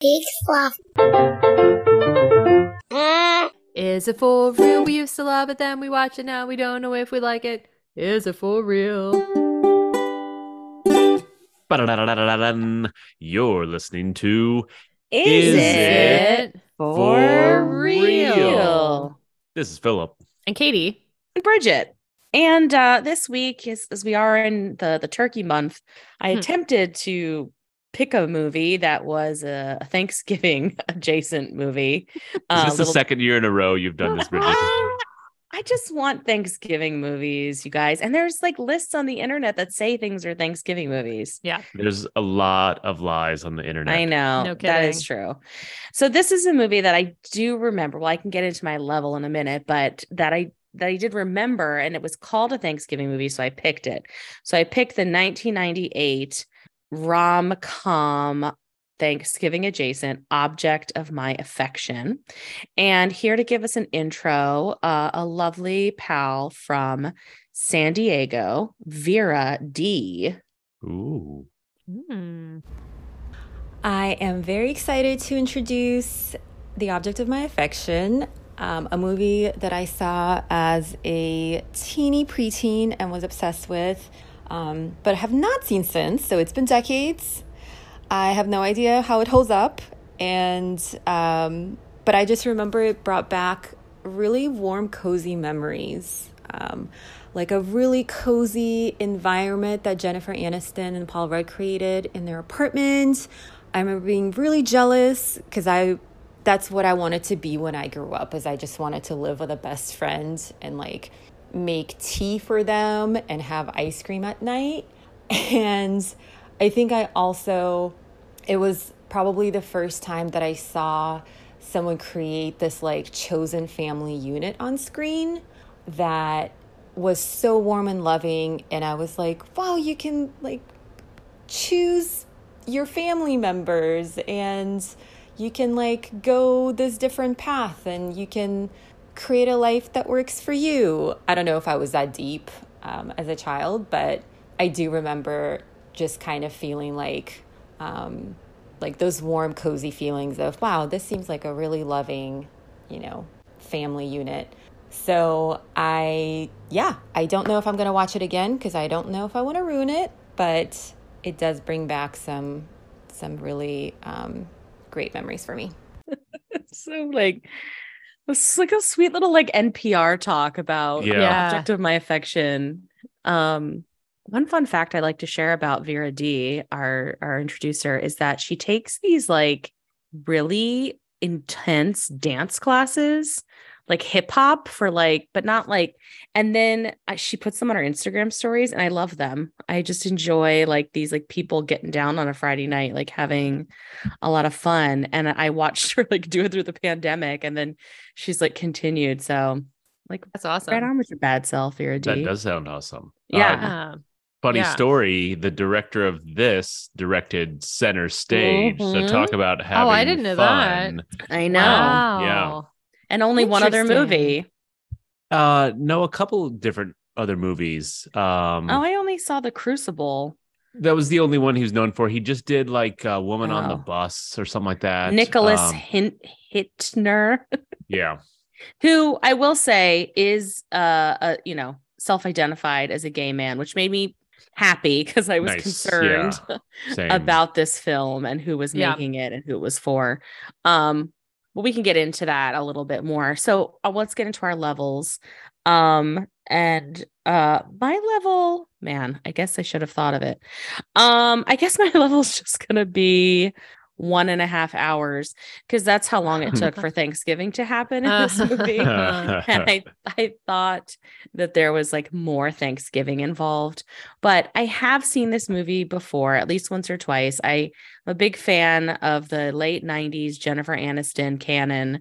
Big fluff. Is it for real? We used to love it, then we watch it now. We don't know if we like it. Is it for real? You're listening to Is, Is it it for for real? real? This is Philip. And Katie. And Bridget. And uh, this week, as, as we are in the, the turkey month, I Hmm. attempted to pick a movie that was a Thanksgiving adjacent movie. Is Uh, this the second year in a row you've done this, Bridget? I just want Thanksgiving movies, you guys. And there's like lists on the internet that say things are Thanksgiving movies. Yeah. There's a lot of lies on the internet. I know No that is true. So this is a movie that I do remember. Well, I can get into my level in a minute, but that I that I did remember, and it was called a Thanksgiving movie, so I picked it. So I picked the 1998 rom com Thanksgiving adjacent object of my affection. And here to give us an intro, uh, a lovely pal from San Diego, Vera D. Ooh. Hmm. I am very excited to introduce The Object of My Affection, um, a movie that I saw as a teeny preteen and was obsessed with, um, but have not seen since. So it's been decades. I have no idea how it holds up, and um, but I just remember it brought back really warm, cozy memories. Um, like a really cozy environment that Jennifer Aniston and Paul Rudd created in their apartment. I remember being really jealous because I that's what I wanted to be when I grew up is I just wanted to live with a best friend and like make tea for them and have ice cream at night. And I think I also it was probably the first time that I saw someone create this like chosen family unit on screen that was so warm and loving and I was like, wow, you can like choose your family members and you can like go this different path and you can create a life that works for you. I don't know if I was that deep um, as a child, but I do remember just kind of feeling like um, like those warm, cozy feelings of wow, this seems like a really loving, you know, family unit. So I, yeah, I don't know if I'm going to watch it again because I don't know if I want to ruin it, but it does bring back some some really um, great memories for me. so like it's like a sweet little like NPR talk about the Yeah. object of my affection. Um one fun fact I like to share about Vera D, our our introducer, is that she takes these like really intense dance classes, like hip hop for like, but not like, and then she puts them on her Instagram stories, and I love them. I just enjoy like these like people getting down on a Friday night, like having a lot of fun. And I watched her like do it through the pandemic, and then she's like continued. So like, That's awesome. right on with your bad self, Vera D. That does sound awesome. Yeah. Um, funny Yeah. story. The director of this directed Center Stage. Mhm. So talk about having Oh, I didn't know that. I know. Wow. Yeah. And only one other movie. Uh, no, a couple different other movies. Um, Oh, I only saw The Crucible. that was the only one he was known for. He just did like uh, Woman on the Oh. Bus or something like that. Nicholas Um, Hint Hytner, yeah. who I will say is uh, a you know self-identified as a gay man, which made me happy because I was Nice. concerned Same. about this film and who was Yeah. making it and who it was for. Um, well, we can get into that a little bit more. So uh, let's get into our levels. Um, and uh, my level, man, I guess I should have thought of it. Um, I guess my level is just gonna be one and a half hours because that's how long it took for Thanksgiving to happen in this movie. and I, I thought that there was like more Thanksgiving involved, but I have seen this movie before, at least once or twice. I, I'm a big fan of the late 90s Jennifer Aniston canon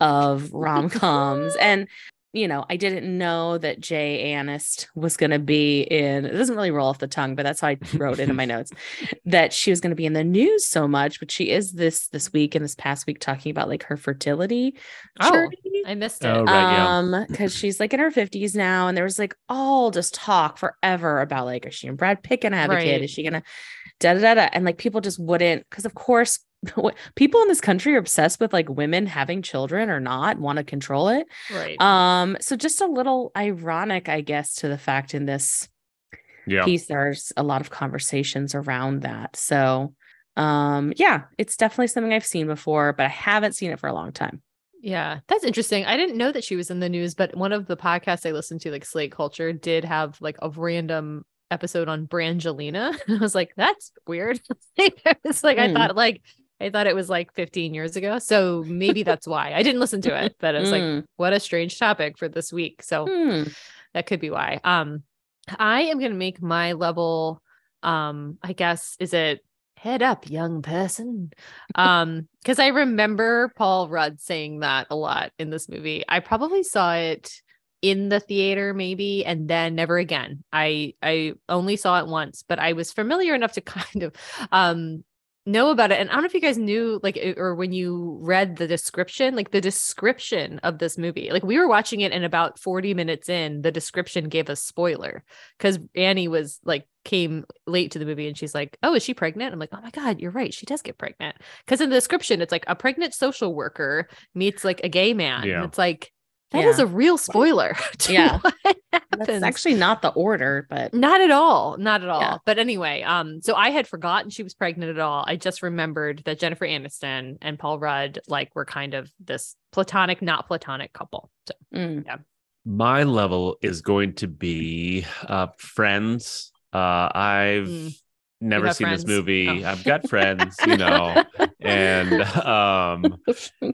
of rom coms. and you know, I didn't know that Jay Anist was going to be in. It doesn't really roll off the tongue, but that's how I wrote it in my notes that she was going to be in the news so much. But she is this this week and this past week talking about like her fertility Oh, journey. I missed it. Oh, right, yeah. Um, because she's like in her 50s now, and there was like all just talk forever about like, is she and Brad Pitt gonna have a kid? Is she gonna da da da da? And like people just wouldn't, because of course what- people in this country are obsessed with like women having children or not, want to control it. Right. Um, so just a little ironic, I guess, to the fact in this Yeah. piece there's a lot of conversations around that. So um yeah, it's definitely something I've seen before, but I haven't seen it for a long time. Yeah, that's interesting. I didn't know that she was in the news, but one of the podcasts I listened to, like Slate Culture, did have like a random episode on Brangelina. And I was like, that's weird. it's like I Hmm. thought like I thought it was like 15 years ago. So maybe that's why. I didn't listen to it, but it's like Mm. what a strange topic for this week. So Hmm. that could be why. Um I am gonna make my level um, I guess is it head up, young person? Um, because I remember Paul Rudd saying that a lot in this movie. I probably saw it in the theater maybe and then never again. I I only saw it once, but I was familiar enough to kind of um know about it and i don't know if you guys knew like or when you read the description like the description of this movie like we were watching it and about 40 minutes in the description gave a spoiler because annie was like came late to the movie and she's like oh is she pregnant? I'm like oh my god you're right she does get pregnant. Because in the description it's like a pregnant social worker meets like a gay man. Yeah. and it's like that is Yeah. a real spoiler to Yeah. what That's actually not the order, but Not at all. Not at all. Yeah. But anyway, um, so I had forgotten she was pregnant at all. I just remembered that Jennifer Aniston and Paul Rudd like were kind of this platonic, not platonic couple. So mm, My level is going to be uh Friends. Uh I've Mm. never have seen this movie. Oh. I've got friends, you know. And um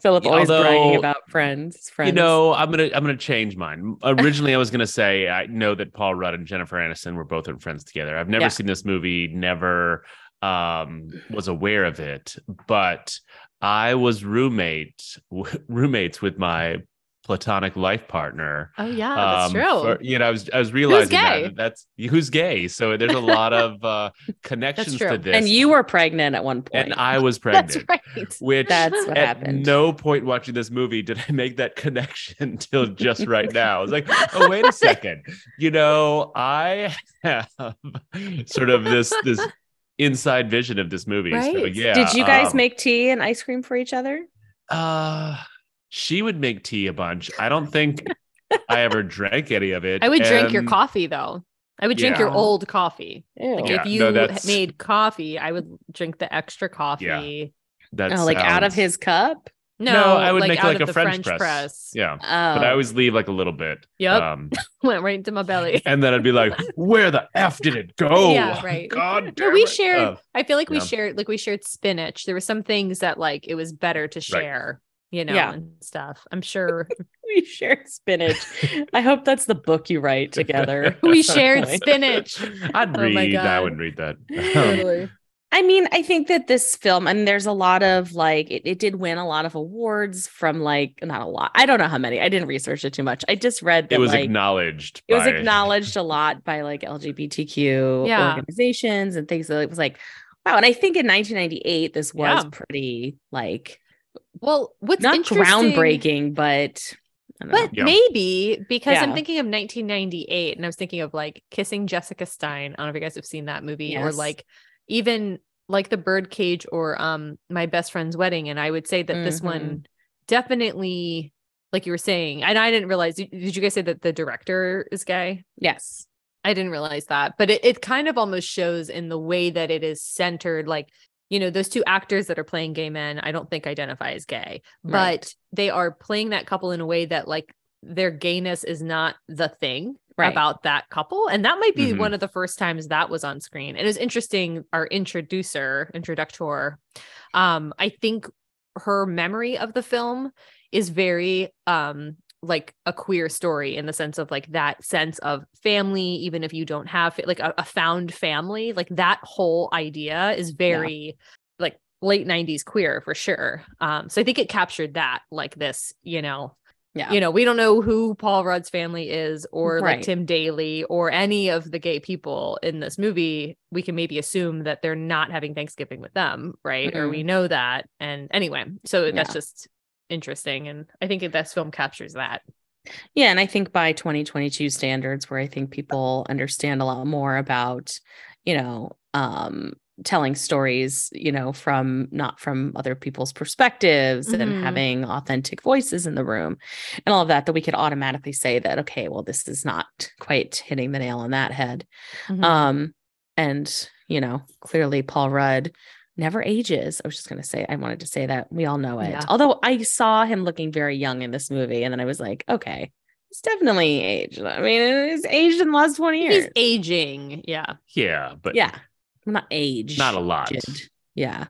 Philip always bragging about friends. Friends. You know, I'm gonna I'm gonna change mine. Originally, I was gonna say I know that Paul Rudd and Jennifer Aniston were both in Friends together. I've never Yeah. seen this movie, never um was aware of it, but I was roommate roommates with my platonic life partner. oh yeah, that's um, true. for- you know, I was I was realizing gay? that that's who's gay. So there's a lot of uh connections to this. and you were pregnant at one point. and I was pregnant. that's right. Which That's what at happened. no point watching this movie did I make that connection until just right now. I was like, oh, wait a second. You know, I have sort of this this inside vision of this movie. So Right. yeah. Did you guys um, make tea and ice cream for each other? uh she would make tea a bunch. I don't think I ever drank any of it. I would drink your coffee though. I would drink your old coffee. Like Yeah, if you no, made coffee, I would drink the extra coffee. Yeah. That oh, like out of his cup? No, No, I would make out like of a the French press. Yeah. Oh. But I always leave like a little bit. Yep. Um, went right into my belly. and then I'd be like, "Where the f did it go?" Yeah, right. God No, damn we it. shared. Uh, I feel like we yeah. shared, like we shared spinach. There were some things that like it was better to share, you know, Yeah. and stuff. I'm sure we shared spinach. I hope that's the book you write together. we shared spinach. I'd Oh my read. I wouldn't read that. Totally. I mean, I think that this film, and there's a lot of like, it, it did win a lot of awards from like, not a lot. I don't know how many. I didn't research it too much. I just read that it was like, acknowledged. it was acknowledged a lot by like LGBTQ Yeah. organizations and things. So it was like, wow. And I think in 1998, this was Yeah. pretty like Well, what's not interesting- groundbreaking, but I don't know. But Yeah. maybe because I'm thinking of 1998 and I was thinking of like Kissing Jessica Stein. I don't know if you guys have seen that movie or like even like The Birdcage or um My Best Friend's Wedding. And I would say that this Mhm. one definitely, like you were saying, and I didn't realize, did did you guys say that the director is gay? yes. I didn't realize that, but it, it kind of almost shows in the way that it is centered. Like, you know, those two actors that are playing gay men, I don't think identify as gay, but Right. they are playing that couple in a way that like their gayness is not the thing Right. about that couple. And that might be Mhm. one of the first times that was on screen. And it was interesting. Our introducer, introductor, um, I think her memory of the film is very um like a queer story in the sense of like that sense of family even if you don't have like a, a found family like that whole idea is very like late 90s queer for sure. Um so i think it captured that like this you know Yeah. you know we don't know who paul rudd's family is or Right. like tim daly or any of the gay people in this movie. We can maybe assume that they're not having thanksgiving with them right? Or we know that. And anyway so that's just interesting and i think this film captures that Yeah, and I think by 2022 standards, where I think people understand a lot more about, you know, um, telling stories, you know, from not from other people's perspectives Mhm. and having authentic voices in the room and all of that, that we could automatically say that, okay, well, this is not quite hitting the nail on that head. Mhm. Um, and you know, clearly Paul Rudd never ages. I was just gonna say, I wanted to say that we all know it. Yeah. Although I saw him looking very young in this movie, and then I was like, okay, it's definitely aged. I mean, he's aged in the last 20 years. He's aging. Yeah. Yeah, but yeah. Not aged. not a lot. aged. Yeah.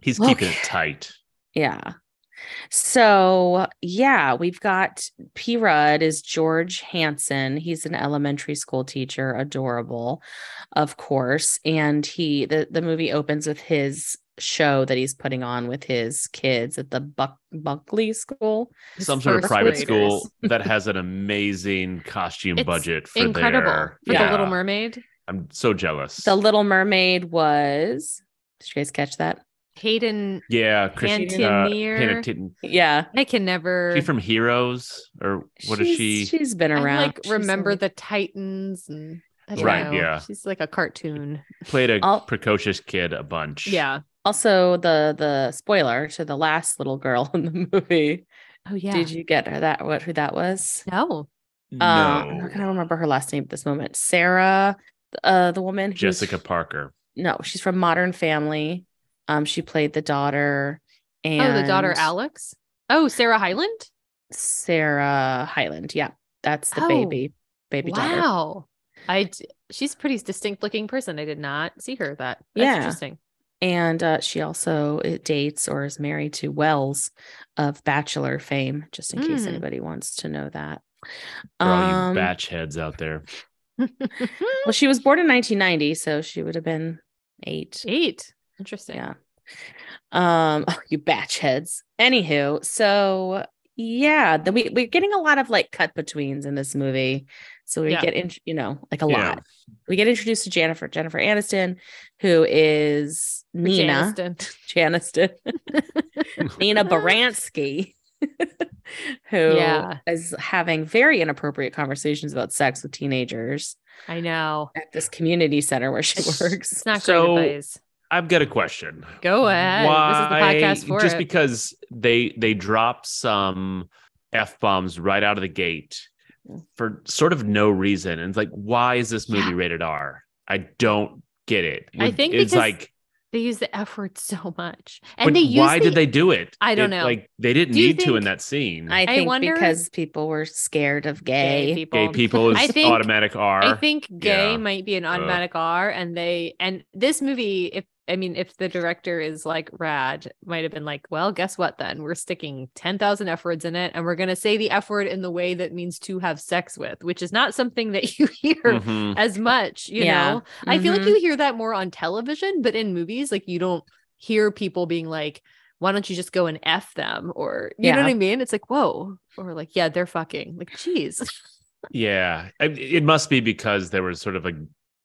He's keeping Okay. it tight. Yeah. So, yeah, we've got P. Rudd is George Hansen. He's an elementary school teacher, adorable, of course. And he the, the movie opens with his show that he's putting on with his kids at the Buck Buckley School. Some sort of private graders. school that has an amazing costume It's budget for Incredible. their- For Yeah. the Little Mermaid. I'm so jealous. The Little Mermaid was did you guys catch that? Hayden. yeah, Christine. Cantinier. Uh, Hannah Yeah. I can never. she from Heroes or what is She's- she? She's been I around. like She's remember like- the Titans and I don't Right, know. yeah. She's like a cartoon. Played a I'll- precocious kid a bunch. Yeah. also the the spoiler to the last little girl in the movie. Oh yeah. Did you get her that what who that was? No. No. Uh, I'm not gonna remember her last name at this moment. Sarah, uh, the woman Jessica Parker. No, she's from Modern Family. Um, she played the daughter. And Oh, the daughter Alex. Oh, Sarah Hyland. Sarah Hyland. Yeah, that's the Oh, baby, baby daughter. Wow. I. d- She's a pretty distinct looking person. I did not see her. That. That's Yeah. Interesting. And uh, she also uh, dates or is married to Wells of Bachelor fame, just in case Mm. anybody wants to know that. For all Um, you batch heads out there. well, she was born in 1990, so she would have been eight. Eight. Interesting. Yeah. Um, oh, you batch heads. Anywho, so yeah, the, we we're getting a lot of like cut betweens in this movie. So we Yeah. get in, you know, like a Yeah. lot. We get introduced to Jennifer, Jennifer Aniston, who is Nina Janiston. Janiston, Nina Baranski, who Yeah. is having very inappropriate conversations about sex with teenagers I know. at this community center where she works. It's not So- great advice. I've got a question. Go ahead. this is the podcast for just it. because they they drop some f bombs right out of the gate for sort of no reason, and it's like, why is this movie Yeah. rated R? I don't get it. I think it's like, they use the F word so much, and they use why the- did they do it? I don't It- know. Like they didn't Do you need to in that scene. I I think wonder- because people were scared of gay. gay people. Gay people is I think- automatic R. I think gay Yeah. might be an Ugh. automatic R, and they and this movie, if I mean, if the director is like rad, might have been like, well, guess what? Then we're sticking ten thousand F words in it, and we're gonna say the F word in the way that means to have sex with, which is not something that you hear Mhm. as much. You Yeah. know, I feel like Mhm. you hear that more on television, but in movies, like you don't hear people being like. Why don't you just go and F them? Or, you know what I mean? It's like, whoa. Or like, yeah, they're fucking. Like, geez. Yeah, it must be because there was sort of a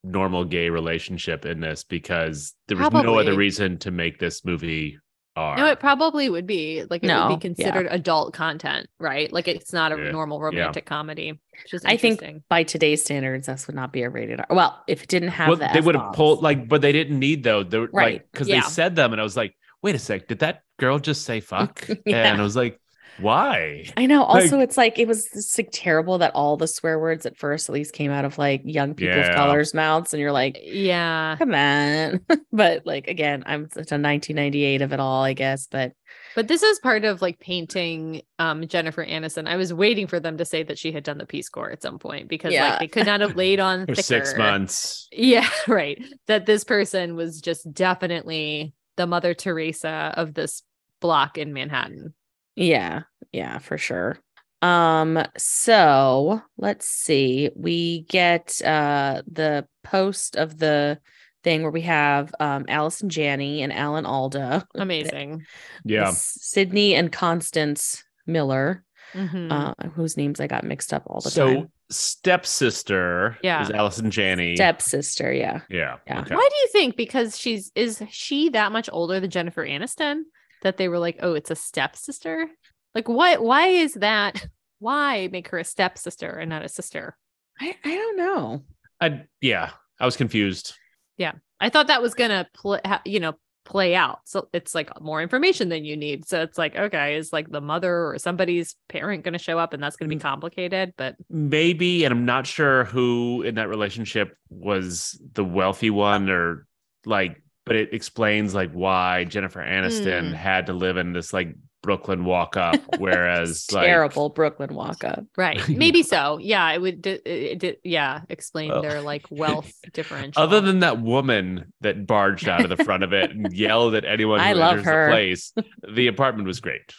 normal gay relationship in this because there was no other reason to make this movie R. No, it probably would be like it No, would be considered adult content, right? Like it's not a Yeah, normal yeah. romantic comedy. Which is I think by today's standards, this would not be a rated R. Well, if it didn't have well, the they would have pulled like, but they didn't need though. They were Right, like because yeah. they said them, and I was like, wait a sec, did that girl just say fuck? Yeah. And I was like, why? I know. Like- Also, it's like it was just like terrible that all the swear words at first at least came out of like young people Yeah. of color's mouths, and you're like, Yeah. come on. but like again, I'm such a 1998 of it all, I guess. But But this is part of like painting um Jennifer Aniston. I was waiting for them to say that she had done the Peace Corps at some point because Yeah. like they could not have laid on For thicker. six months. Yeah, right. That this person was just definitely the Mother Teresa of this block in Manhattan. Yeah, yeah, for sure. Um, so let's see. We get uh the post of the thing where we have um Allison Janney and Alan Alda. Amazing. Yeah. Sidney and Constance Miller, Mhm. uh, whose names I got mixed up all the So time. So stepsister Yeah. is Allison Janney. Stepsister, yeah. yeah. Yeah. Okay. Why do you think? Because she's is she that much older than Jennifer Aniston that they were like, oh, it's a stepsister? Like, what? Why is that? Why make her a stepsister and not a sister? I, I don't know. I, yeah. I was confused. Yeah. I thought that was gonna play, you know, play out. So it's like more information than you need. So it's like, okay, is like the mother or somebody's parent going to show up and that's going to be complicated? But maybe, and I'm not sure who in that relationship was the wealthy one or like, but it explains like why Jennifer Aniston Mm. had to live in this like Brooklyn walk up, whereas like terrible Brooklyn walk up. right, maybe so. Yeah, it would. It, it, did yeah, explain Well. their like wealth differential. Other than that woman that barged out of the front of it and yelled at anyone who I love enters her. the place, the apartment was great.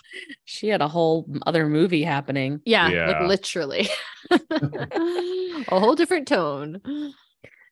She had a whole other movie happening. yeah, like Yeah. literally, a whole different tone.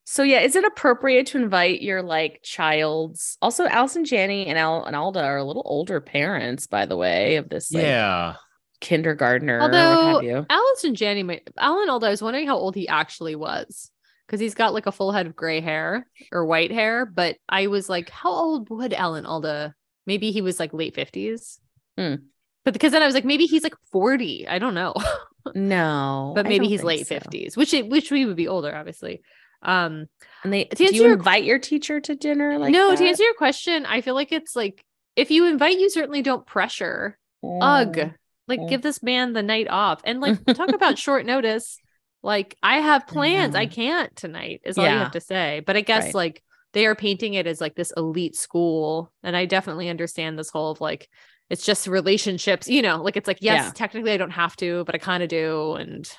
So yeah, is it appropriate to invite your like child's also Allison Janney and Al and Alda are a little older parents, by the way, of this like yeah. kindergartner or what Although have you. Allison Janney, might, Alan Alda, I was wondering how old he actually was because he's got like a full head of gray hair or white hair. But I was like, how old would Alan Alda? Maybe he was like late fifties. Hmm. But because then I was like, maybe he's like forty. I don't know, No. but maybe he's think late so. fifties, which it, which we would be older, obviously. Um, And they do you your- invite your teacher to dinner like no, to answer your question, I feel like it's like if you invite, you certainly don't pressure. Ugh. Mm. Like Mm. give this man the night off. And like talk about short notice. Like I have plans. I can't tonight is all you have to say. But I guess Right. like they are painting it as like this elite school. And I definitely understand this whole of like it's just relationships, you know, like it's like, yes, Yeah. technically I don't have to, but I kind of do. And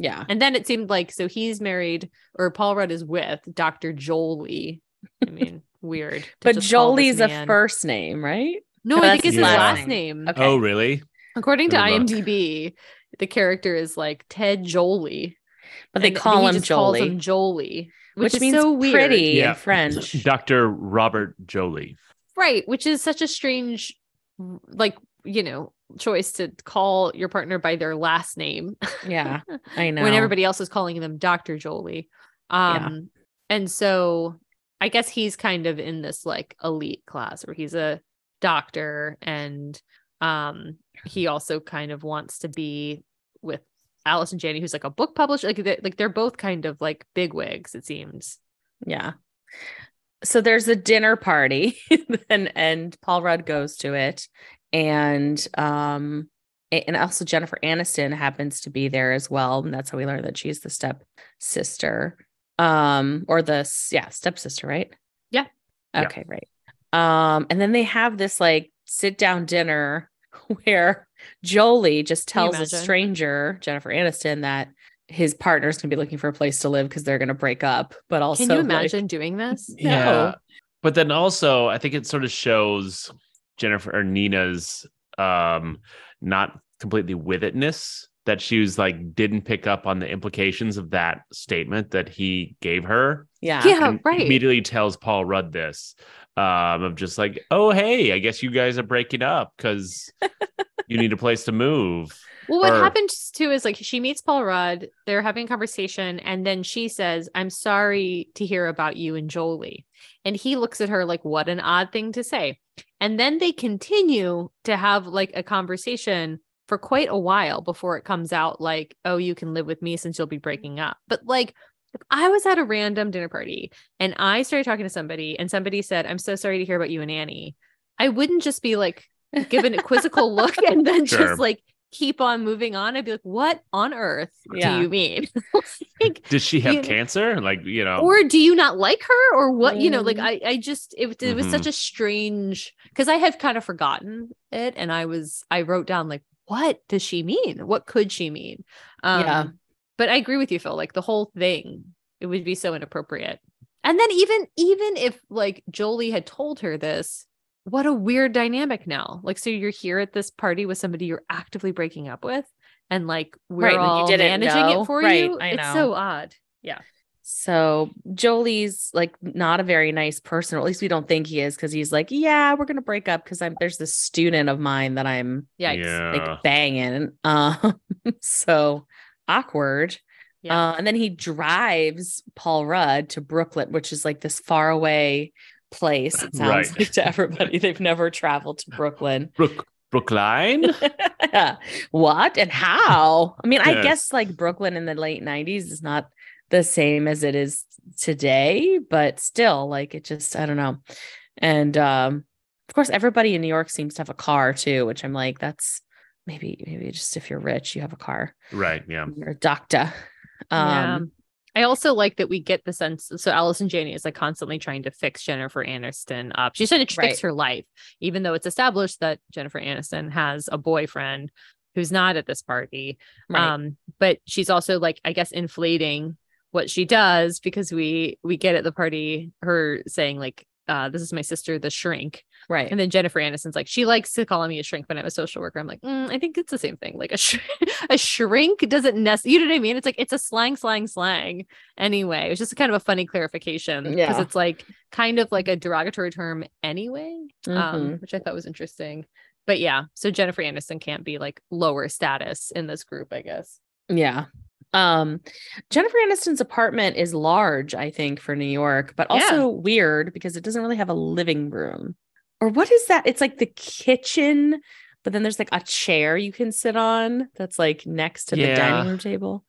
Yeah. and then it seemed like so he's married or Paul Rudd is with Dr. Jolie. I mean, weird. But just call this Jolie's a first name, right? No, No, I think it's his his last last name. name. Okay. Oh, really? According to luck. IMDb, the character is like Ted Jolie. But they call him just calls Jolie, him Jolie, which, which, is means so weird. pretty Yeah. in French. Dr. Robert Jolie. Right, which is such a strange like, you know, choice to call your partner by their last name yeah, I know. when everybody else is calling them Dr. Jolie. Um and so I guess he's kind of in this like elite class where he's a doctor and um he also kind of wants to be with Allison Janney, who's like a book publisher like they like they're both kind of like big wigs it seems. Yeah. So there's a dinner party and and Paul Rudd goes to it and um and also Jennifer Aniston happens to be there as well and that's how we learn that she's the step sister um or the yeah stepsister right Yeah. Yeah. okay right um and then they have this like sit down dinner where Jolie just tells a stranger Jennifer Aniston that his partner's gonna be looking for a place to live because they're gonna break up but also Can you like- imagine doing this? No. But then also, I think it sort of shows Jennifer or Nina's um not completely with itness that she was like didn't pick up on the implications of that statement that he gave her. yeah Yeah, and right. Immediately tells Paul Rudd this um of just like, oh hey, I guess you guys are breaking up because you need a place to move. Well, what Or- happens too is like she meets Paul Rudd, they're having a conversation, and then she says, I'm sorry to hear about you and Jolie. And he looks at her like, what an odd thing to say. And then they continue to have like a conversation for quite a while before it comes out like, oh, you can live with me since you'll be breaking up. But like, if I was at a random dinner party and I started talking to somebody and somebody said, I'm so sorry to hear about you and Annie, I wouldn't just be like, give an quizzical look and then Sure. just like keep on moving on. I'd be like, what on earth Yeah. do you mean? like, Did she have You- cancer? Like, you know, or do you not like her or what? You know, like Mm. I, I just, it, it was Mhm. such a strange, because I had kind of forgotten it and I was, I wrote down like, what does she mean? What could she mean? Um, Yeah. But I agree with you, Phil. Like the whole thing, it would be so inappropriate. And then even even if like Jolie had told her this, what a weird dynamic now. Like, so you're here at this party with somebody you're actively breaking up with, and like we're Right, and you all managing know. it for Right, you. I It's know. so odd. Yeah. So Jolie's like not a very nice person, or at least we don't think he is, because he's like, yeah, we're gonna break up because I'm there's this student of mine that I'm Yikes. yeah. like banging. Um, so awkward. Yeah. Uh, and then he drives Paul Rudd to Brooklyn, which is like this far away place. It sounds Right. like to everybody they've never traveled to Brooklyn. Brook Brookline? what and how? I mean, I guess like Brooklyn in the late 90s is not the same as it is today, but still, like it just, I don't know. And um, of course, everybody in New York seems to have a car too, which I'm like, that's maybe, maybe just if you're rich, you have a car. Right. Yeah. You're a doctor. Yeah. Um, I also like that we get the sense. So Allison Janney is like constantly trying to fix Jennifer Aniston up. She's trying to Right. fix her life, even though it's established that Jennifer Aniston has a boyfriend who's not at this party. right. Um, but she's also like, I guess, inflating what she does because we we get at the party her saying like, uh, "This is my sister, the shrink," right. and then Jennifer Aniston's like, she likes to call me a shrink when I'm a social worker. I'm like, mm, I think it's the same thing. Like a sh- a shrink doesn't necessarily, you know what I mean? It's like it's a slang, slang, slang. Anyway, it was just kind of a funny clarification because Yeah. it's like kind of like a derogatory term anyway, Mhm. um, which I thought was interesting. But yeah, so Jennifer Aniston can't be like lower status in this group, I guess. Yeah. Um Jennifer Aniston's apartment is large, I think, for New York, but Yeah. also weird because it doesn't really have a living room. Or what is that? It's like the kitchen, but then there's like a chair you can sit on that's like next to the dining room table.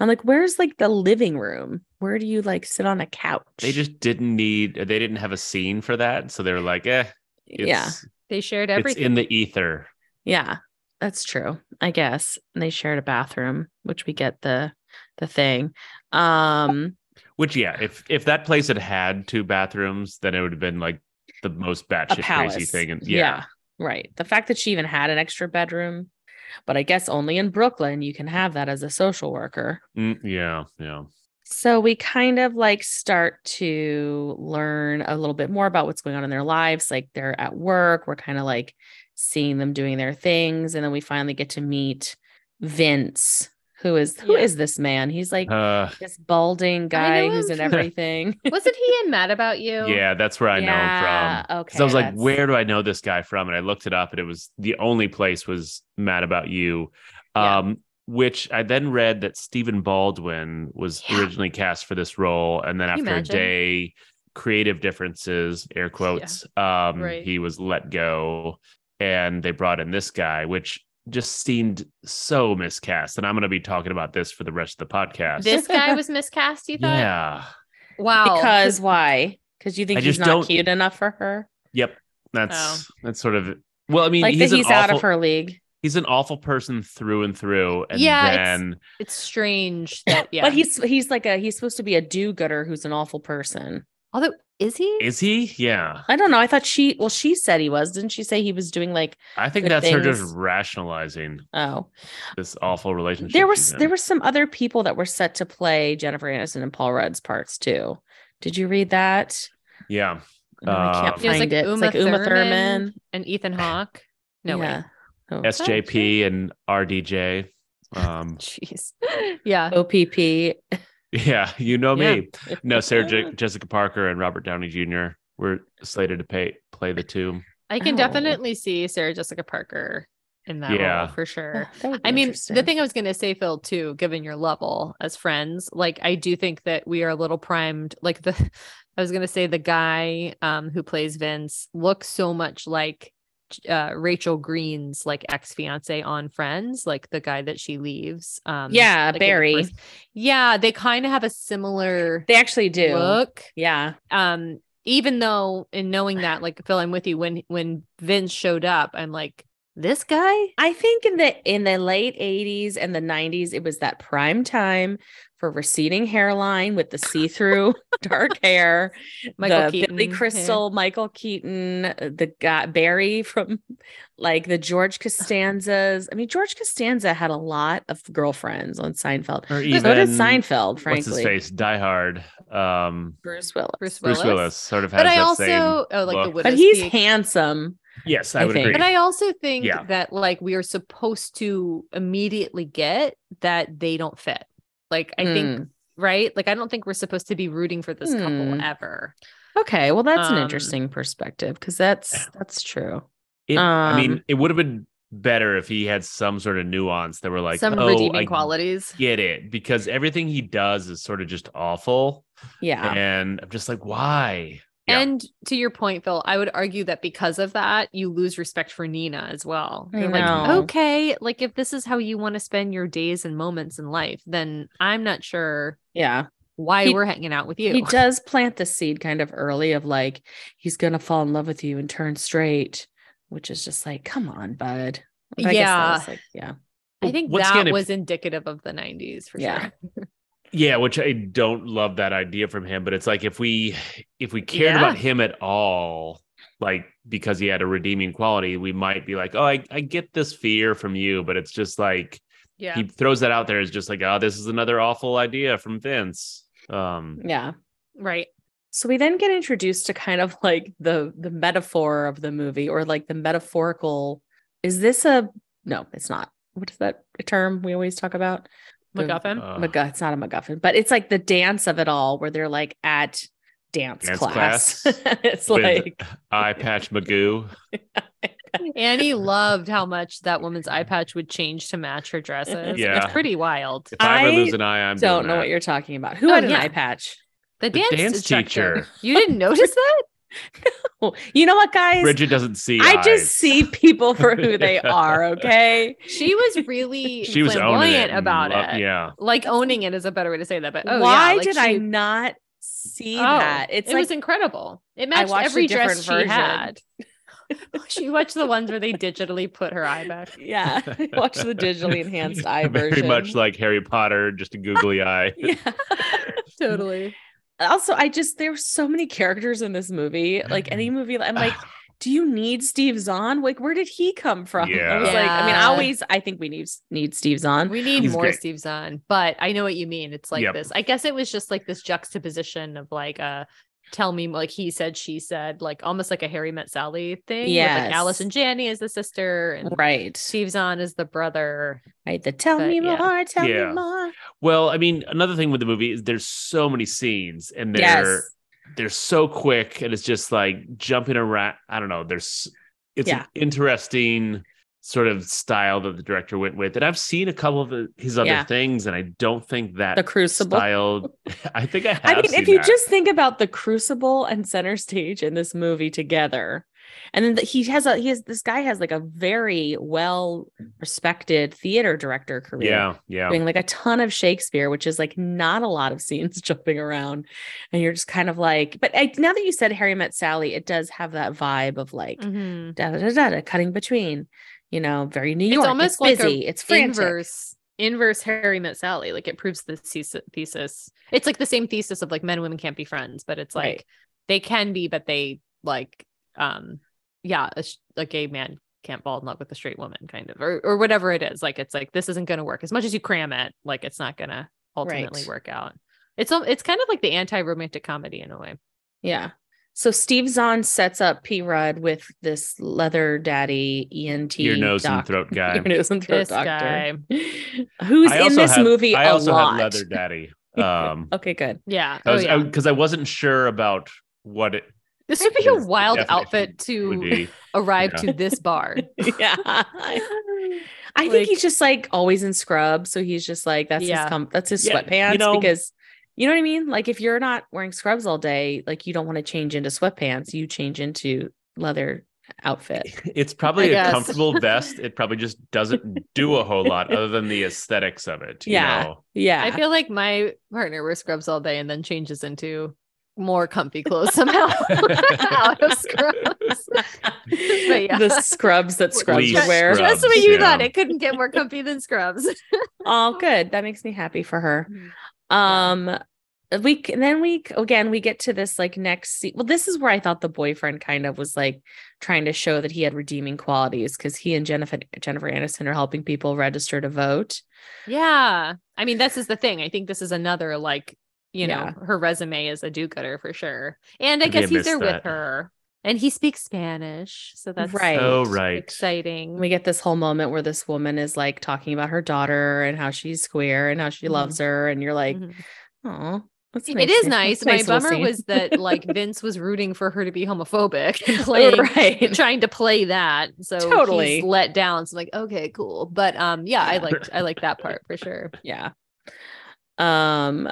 I'm like, where's like the living room? Where do you like sit on a couch? They just didn't need. They didn't have a scene for that, so they were like, "Eh, it's, yeah. They shared it's everything. in the ether." Yeah, that's true. I guess. And they shared a bathroom, which we get the the thing. Um Which, yeah, if if that place had had two bathrooms, then it would have been like the most batshit crazy thing. And yeah. yeah, right. The fact that she even had an extra bedroom, but I guess only in Brooklyn you can have that as a social worker. Mm, yeah, yeah. So we kind of like start to learn a little bit more about what's going on in their lives. Like they're at work, we're kind of like seeing them doing their things, and then we finally get to meet Vince, who is who is Yeah. this man? He's like Uh, this balding guy who's him in everything. Wasn't he in Mad About You? yeah, that's where I know him from. Okay. So I was like, where do I know this guy from? And I looked it up, and it was the only place was Mad About You. Yeah. Um, which I then read that Stephen Baldwin was Yeah. originally cast for this role, and then Can you after a day, creative differences, air quotes, um, Right. he was let go, and they brought in this guy, which just seemed so miscast. And I'm going to be talking about this for the rest of the podcast. This guy was miscast, you thought? yeah. Wow. because why? Because you think I he's just not don't- cute enough for her? Yep. That's Oh. that's sort of well. I mean, Like he's that an he's out of her league. He's an awful person through and through, and Yeah, it's- it's strange that yeah. But he's he's like a he's supposed to be a do-gooder who's an awful person. Although is he? is he? Yeah, I don't know. I thought she well, she said he was. Didn't she say he was doing like I think Good that's her just rationalizing oh this awful relationship. there was there were some other people that were set to play Jennifer Aniston and Paul Rudd's parts too. Did you read that? yeah, No, I can't Um, It was find like it. It's Uma, like Uma Thurman, Thurman. and Ethan Hawke. No yeah. way. Oh, SJP and RDJ. Um, Jeez. Yeah. OPP. Yeah, you know Yeah. me. No, Sarah Je- Jessica Parker and Robert Downey Jr. were slated to pay play the two. I can Oh. definitely see Sarah Jessica Parker in that Yeah. role for sure. That I mean, the thing I was going to say, Phil, too, given your level as friends, like I do think that we are a little primed. Like the, I was going to say the guy um, who plays Vince looks so much like uh, Rachel Green's like ex fiance on Friends, like the guy that she leaves. Um, Yeah, like Barry. first- Yeah, they kind of have a similar they actually do. look. Yeah. Um, even though in knowing that, like Phil, I'm with you. When when Vince showed up, I'm like, this guy. I think in the in the late 80s and the 90s, it was that prime time for receding hairline with the see-through dark hair. Michael the Keaton Billy hair. Crystal, Michael Keaton, uh, the guy Barry from like the George Costanzas. I mean, George Costanza had a lot of girlfriends on Seinfeld. Or so did even Seinfeld, What's his frankly. face? Die Hard. Um, Bruce Willis. Bruce Bruce Willis. Willis sort of has But I that also same oh like look. widow. But he's speak. handsome. Yes, I, I would think. agree. But I also think Yeah. that like we are supposed to immediately get that they don't fit. Like I think Mm. right? Like I don't think we're supposed to be rooting for this Hmm. couple ever. Okay, well that's an Um, interesting perspective because that's that's true. It- I mean, Um, it would have been better if he had some sort of nuance that were like Some oh, redeeming I qualities. Get it because everything he does is sort of just awful, Yeah. and I'm just like, why? Yeah. And to your point, Phil, I would argue that because of that, you lose respect for Nina as well. I You're like, know. okay, like if this is how you want to spend your days and moments in life, then I'm not sure Yeah. why He- we're hanging out with you. He does plant the seed kind of early of like he's gonna fall in love with you and turn straight, which is just like, come on, bud. But I guess Yeah. was like, yeah. I think Once that again, if- was indicative of the 90s for Yeah. sure. Yeah, which I don't love that idea from him, but it's like if we if we cared Yeah. about him at all, like because he had a redeeming quality, we might be like, oh, I, I get this fear from you, but it's just like Yeah. he throws that out there as just like, oh, this is another awful idea from Vince. Um, Yeah. right. So we then get introduced to kind of like the the metaphor of the movie or like the metaphorical. Is this a no, it's not. What is that term we always talk about? The- MacGuffin. uh, MacGuff, it's not a MacGuffin, but it's like the dance of it all where they're like at dance, Dance class. class it's like eye patch Magoo. Annie loved how much that woman's eye patch would change to match her dresses. Yeah. It's pretty wild. If I ever I lose an eye, I'm don't know that. what you're talking about. Who Oh, had an yeah. eye patch? The, The dance, dance teacher. You didn't notice that? Oh, you know what, guys? Bridget doesn't see. I eyes. just see people for who they are. Okay. She was really She was flamboyant it about lo- it. Yeah, Like owning it is a better way to say that. But oh, Why yeah, like did I not see Oh, that? It's it like was incredible. It matched every dress she version. had. she watched the ones where they digitally put her eye back. yeah. Watch the digitally enhanced eye very version. Pretty much like Harry Potter, just a googly eye. yeah. Totally. Also, I just there's so many characters in this movie. Like any movie, I'm like, do you need Steve Zahn? Like, where did he come from? Yeah. I was like, I mean, I always I think we need need Steve Zahn. We need He's more great. Steve Zahn, but I know what you mean. It's like Yep. this. I guess it was just like this juxtaposition of like uh tell me like he said, she said, like almost like a Harry met Sally thing. yeah like Allison Janney is the sister and Right. Steve Zahn is the brother. Right. The tell But me yeah. more, tell Yeah. me more. Well, I mean, another thing with the movie is there's so many scenes, and they're Yes. they're so quick, and it's just like jumping around. I don't know. There's it's Yeah. an interesting sort of style that the director went with, and I've seen a couple of his other Yeah. things, and I don't think that The Crucible. style. I think I have. I mean, if you that. just think about the Crucible and Center Stage in this movie together, and then the, he has a he has this guy has like a very well respected theater director career. yeah, yeah, Doing like a ton of Shakespeare, which is like not a lot of scenes jumping around, and you're just kind of like. But I, now that you said Harry Met Sally, it does have that vibe of like Mhm. da da da da, da cutting between, you know, very New York. It's almost it's like busy. it's frantic. Inverse inverse Harry met Sally. Like it proves the thesis. It's like the same thesis of like men and women can't be friends, but it's like Right. they can be, but they like um yeah, a, a gay man can't fall in love with a straight woman, kind of, or or whatever it is. Like it's like this isn't going to work as much as you cram it. Like it's not going to ultimately Right. work out. It's it's kind of like the anti romantic comedy in a way. Yeah. So Steve Zahn sets up P. Rudd with this leather daddy ENT ear, nose, and throat guy. ear, nose, and throat This doctor, who's I in this have- movie I a also lot. have leather daddy. Um, Okay, good. Yeah. I oh yeah. because I, wasn't sure about what it this would be a wild outfit to arrive Yeah. to this bar. yeah. I Like- think he's just like always in scrubs, so he's just like that's Yeah. his com- that's his Yeah, you sweatpants know- because you know what I mean. Like if you're not wearing scrubs all day, like you don't want to change into sweatpants, you change into leather outfit. It's probably I a guess. comfortable vest. It probably just doesn't do a whole lot other than the aesthetics of it. you Yeah. know? Yeah, I feel like my partner wears scrubs all day and then changes into more comfy clothes somehow out of scrubs. But yeah. the scrubs that scrubs Fleece wear. scrubs. Just what you yeah. thought. It couldn't get more comfy than scrubs. Oh, good. That makes me happy for her. Mm-hmm. Yeah. Um, we c- then we again we get to this like next scene. Well, this is where I thought the boyfriend kind of was like trying to show that he had redeeming qualities because he and Jennifer Jennifer Aniston are helping people register to vote. Yeah. I mean, this is the thing. I think this is another like, you know, her resume is a do-gooder for sure. And I Maybe I guess he's missed there with her. And he speaks Spanish. So that's Right. Oh, right. exciting. We get this whole moment where this woman is like talking about her daughter and how she's queer and how she Mhm. loves her, and you're like, Mhm. oh, that's It is nice. nice. That's My little bummer scene." was that like Vince was rooting for her to be homophobic and playing right. trying to play that. So Totally. he's let down. So I'm like, okay, cool. But um yeah, I liked I like that part for sure. Yeah. Um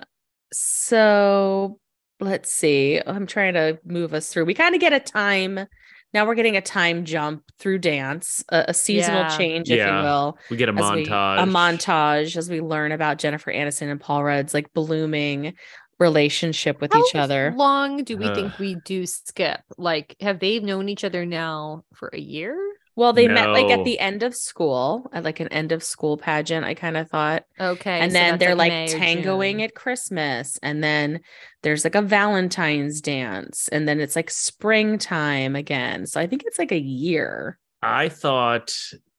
so let's see. I'm trying to move us through. We kind of get a time. Now we're getting a time jump through dance, a, a seasonal Yeah. change, if Yeah. you will. We get a as we- montage. a montage as we learn about Jennifer Aniston and Paul Rudd's like blooming relationship with each other. How other. long do we Uh. think we do skip? Like, have they known each other now for a year? Well, they met like at the end of school, at like an end of school pageant, I kind of thought. Okay. and so then they're like, May or tangoing June. at Christmas. And then there's like a Valentine's dance. And then it's like springtime again. So I think it's like a year. I thought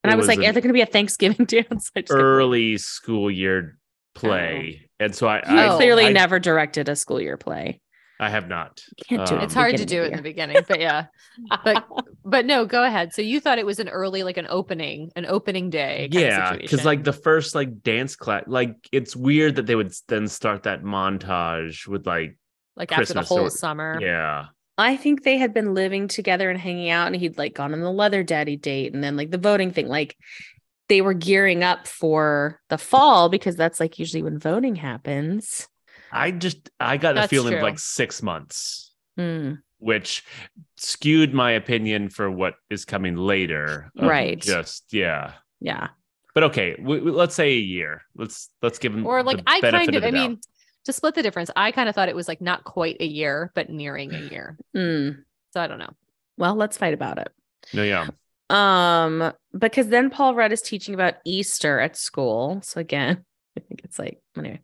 And I was, like, an are there going to be a Thanksgiving dance? I just early school year oh. play. And so I, You I Oh. clearly I, never directed a school year play. I have not. Can't do it. Um, It's hard to do it in the the beginning, but yeah. But but no, go ahead. So you thought it was an early, like an opening, an opening day. kind of yeah because like the first like dance class like it's weird that they would then start that montage with like like after the whole or- summer. yeah I think they had been living together and hanging out, and he'd like gone on the leather daddy date, and then like the voting thing. Like they were gearing up for the fall because that's like usually when voting happens. I just i got a That's feeling of like six months Hmm. which skewed my opinion for what is coming later Right. just yeah Yeah. but okay we, we- let's say a year let's let's give them Or like the I kind of, the I mean, to split the difference, I kind of thought it was like not quite a year, but nearing a year. Hmm. So I don't know. Well, let's fight about it. no yeah Um, because then Paul Rudd is teaching about Easter at school. So again, I think it's like anyway.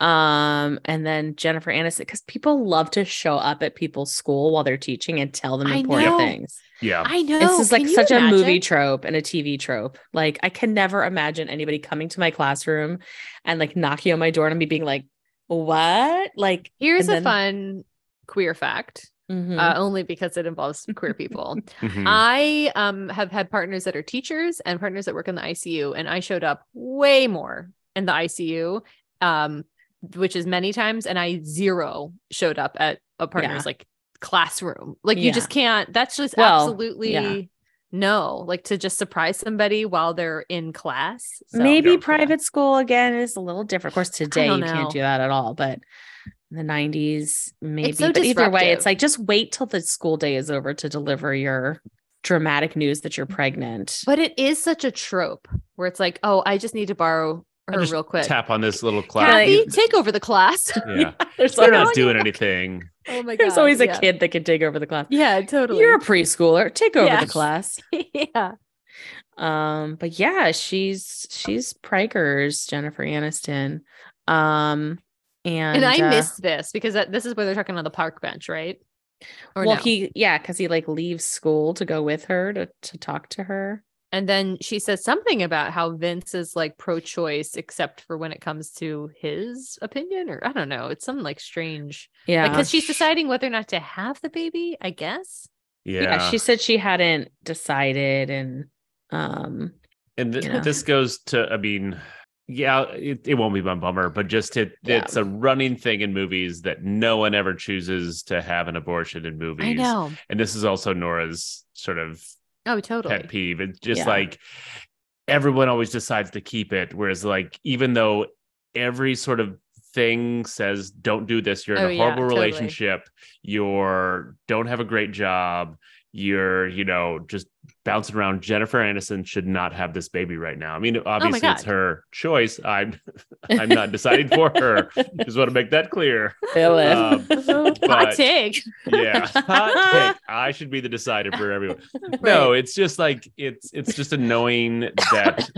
Um, and then Jennifer Aniston, because people love to show up at people's school while they're teaching and tell them I important know. things. yeah I know. this is like Can you such a movie trope and a TV trope. Like I can never imagine anybody coming to my classroom and like knocking on my door and me being like, "What?" Like Here's and a fun queer fact, Mhm. uh, only because it involves queer people. Mhm. I um have had partners that are teachers and partners that work in the ICU, and I showed up way more in the ICU, um, which is many times, and I zero showed up at a partner's Yeah. like classroom. Like you just can't. That's just Well, absolutely yeah. no. Like to just surprise somebody while they're in class. So, Maybe Yeah. private school again is a little different. Of course, today don't you can't do that at all, but the 90s, maybe. so but either way, it's like just wait till the school day is over to deliver your dramatic news that you're pregnant. But it is such a trope where it's like, oh, I just need to borrow I'll her just real quick. tap on this little class Kathy, take over the class. yeah there's they're always, not doing anything oh my god. there's always a yeah. kid that can take over the class. Yeah, totally. You're a preschooler. Take over Yeah. the class. yeah. Um, but yeah, she's she's Prikers, Jennifer Aniston. Um, and, And, I uh, missed this because that, this is where they're talking on the park bench, right? Or well, no? he yeah, because he like leaves school to go with her to to talk to her. And then she says something about how Vince is like pro-choice, except for when it comes to his opinion, or I don't know. It's some like strange Yeah, because she's deciding whether or not to have the baby. I guess. yeah, yeah. She said she hadn't decided, and um, and th- Yeah. this goes to i mean yeah it, it won't be my bummer but just it Yeah. it's a running thing in movies that no one ever chooses to have an abortion in movies I know. and this is also nora's sort of Oh, totally. pet peeve it's just Yeah. like everyone always decides to keep it whereas like even though every sort of thing says don't do this you're in Oh, a yeah, horrible totally. relationship you're don't have a great job you're you know just bouncing around jennifer aniston should not have this baby right now i mean obviously it's Oh God. her choice i'm i'm not deciding for her just want to make that clear Philip. Um, Hot but- take. yeah hot take. i should be the decider for everyone no it's just like it's it's just annoying that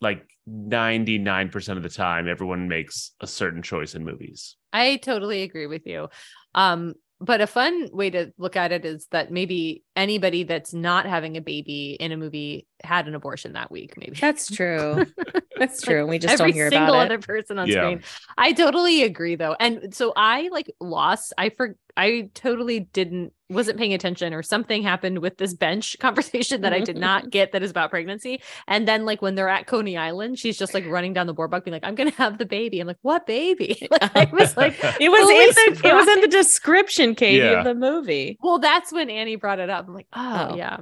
like 99% of the time everyone makes a certain choice in movies I totally agree with you. Um, but a fun way to look at it is that maybe anybody that's not having a baby in a movie had an abortion that week. Maybe That's true. That's true. and we just every don't hear single about it. other person on Yeah. screen. I totally agree though. And so I like lost, I for I totally didn't wasn't paying attention or something happened with this bench conversation that I did not get that is about pregnancy. And then like when they're at Coney Island, she's just like running down the boardwalk being like, I'm gonna have the baby. I'm like, what baby? Like, I was like, It was in the, it was in the description, Katie, Yeah. of the movie. well, that's when Annie brought it up. I'm like, oh, Oh. yeah.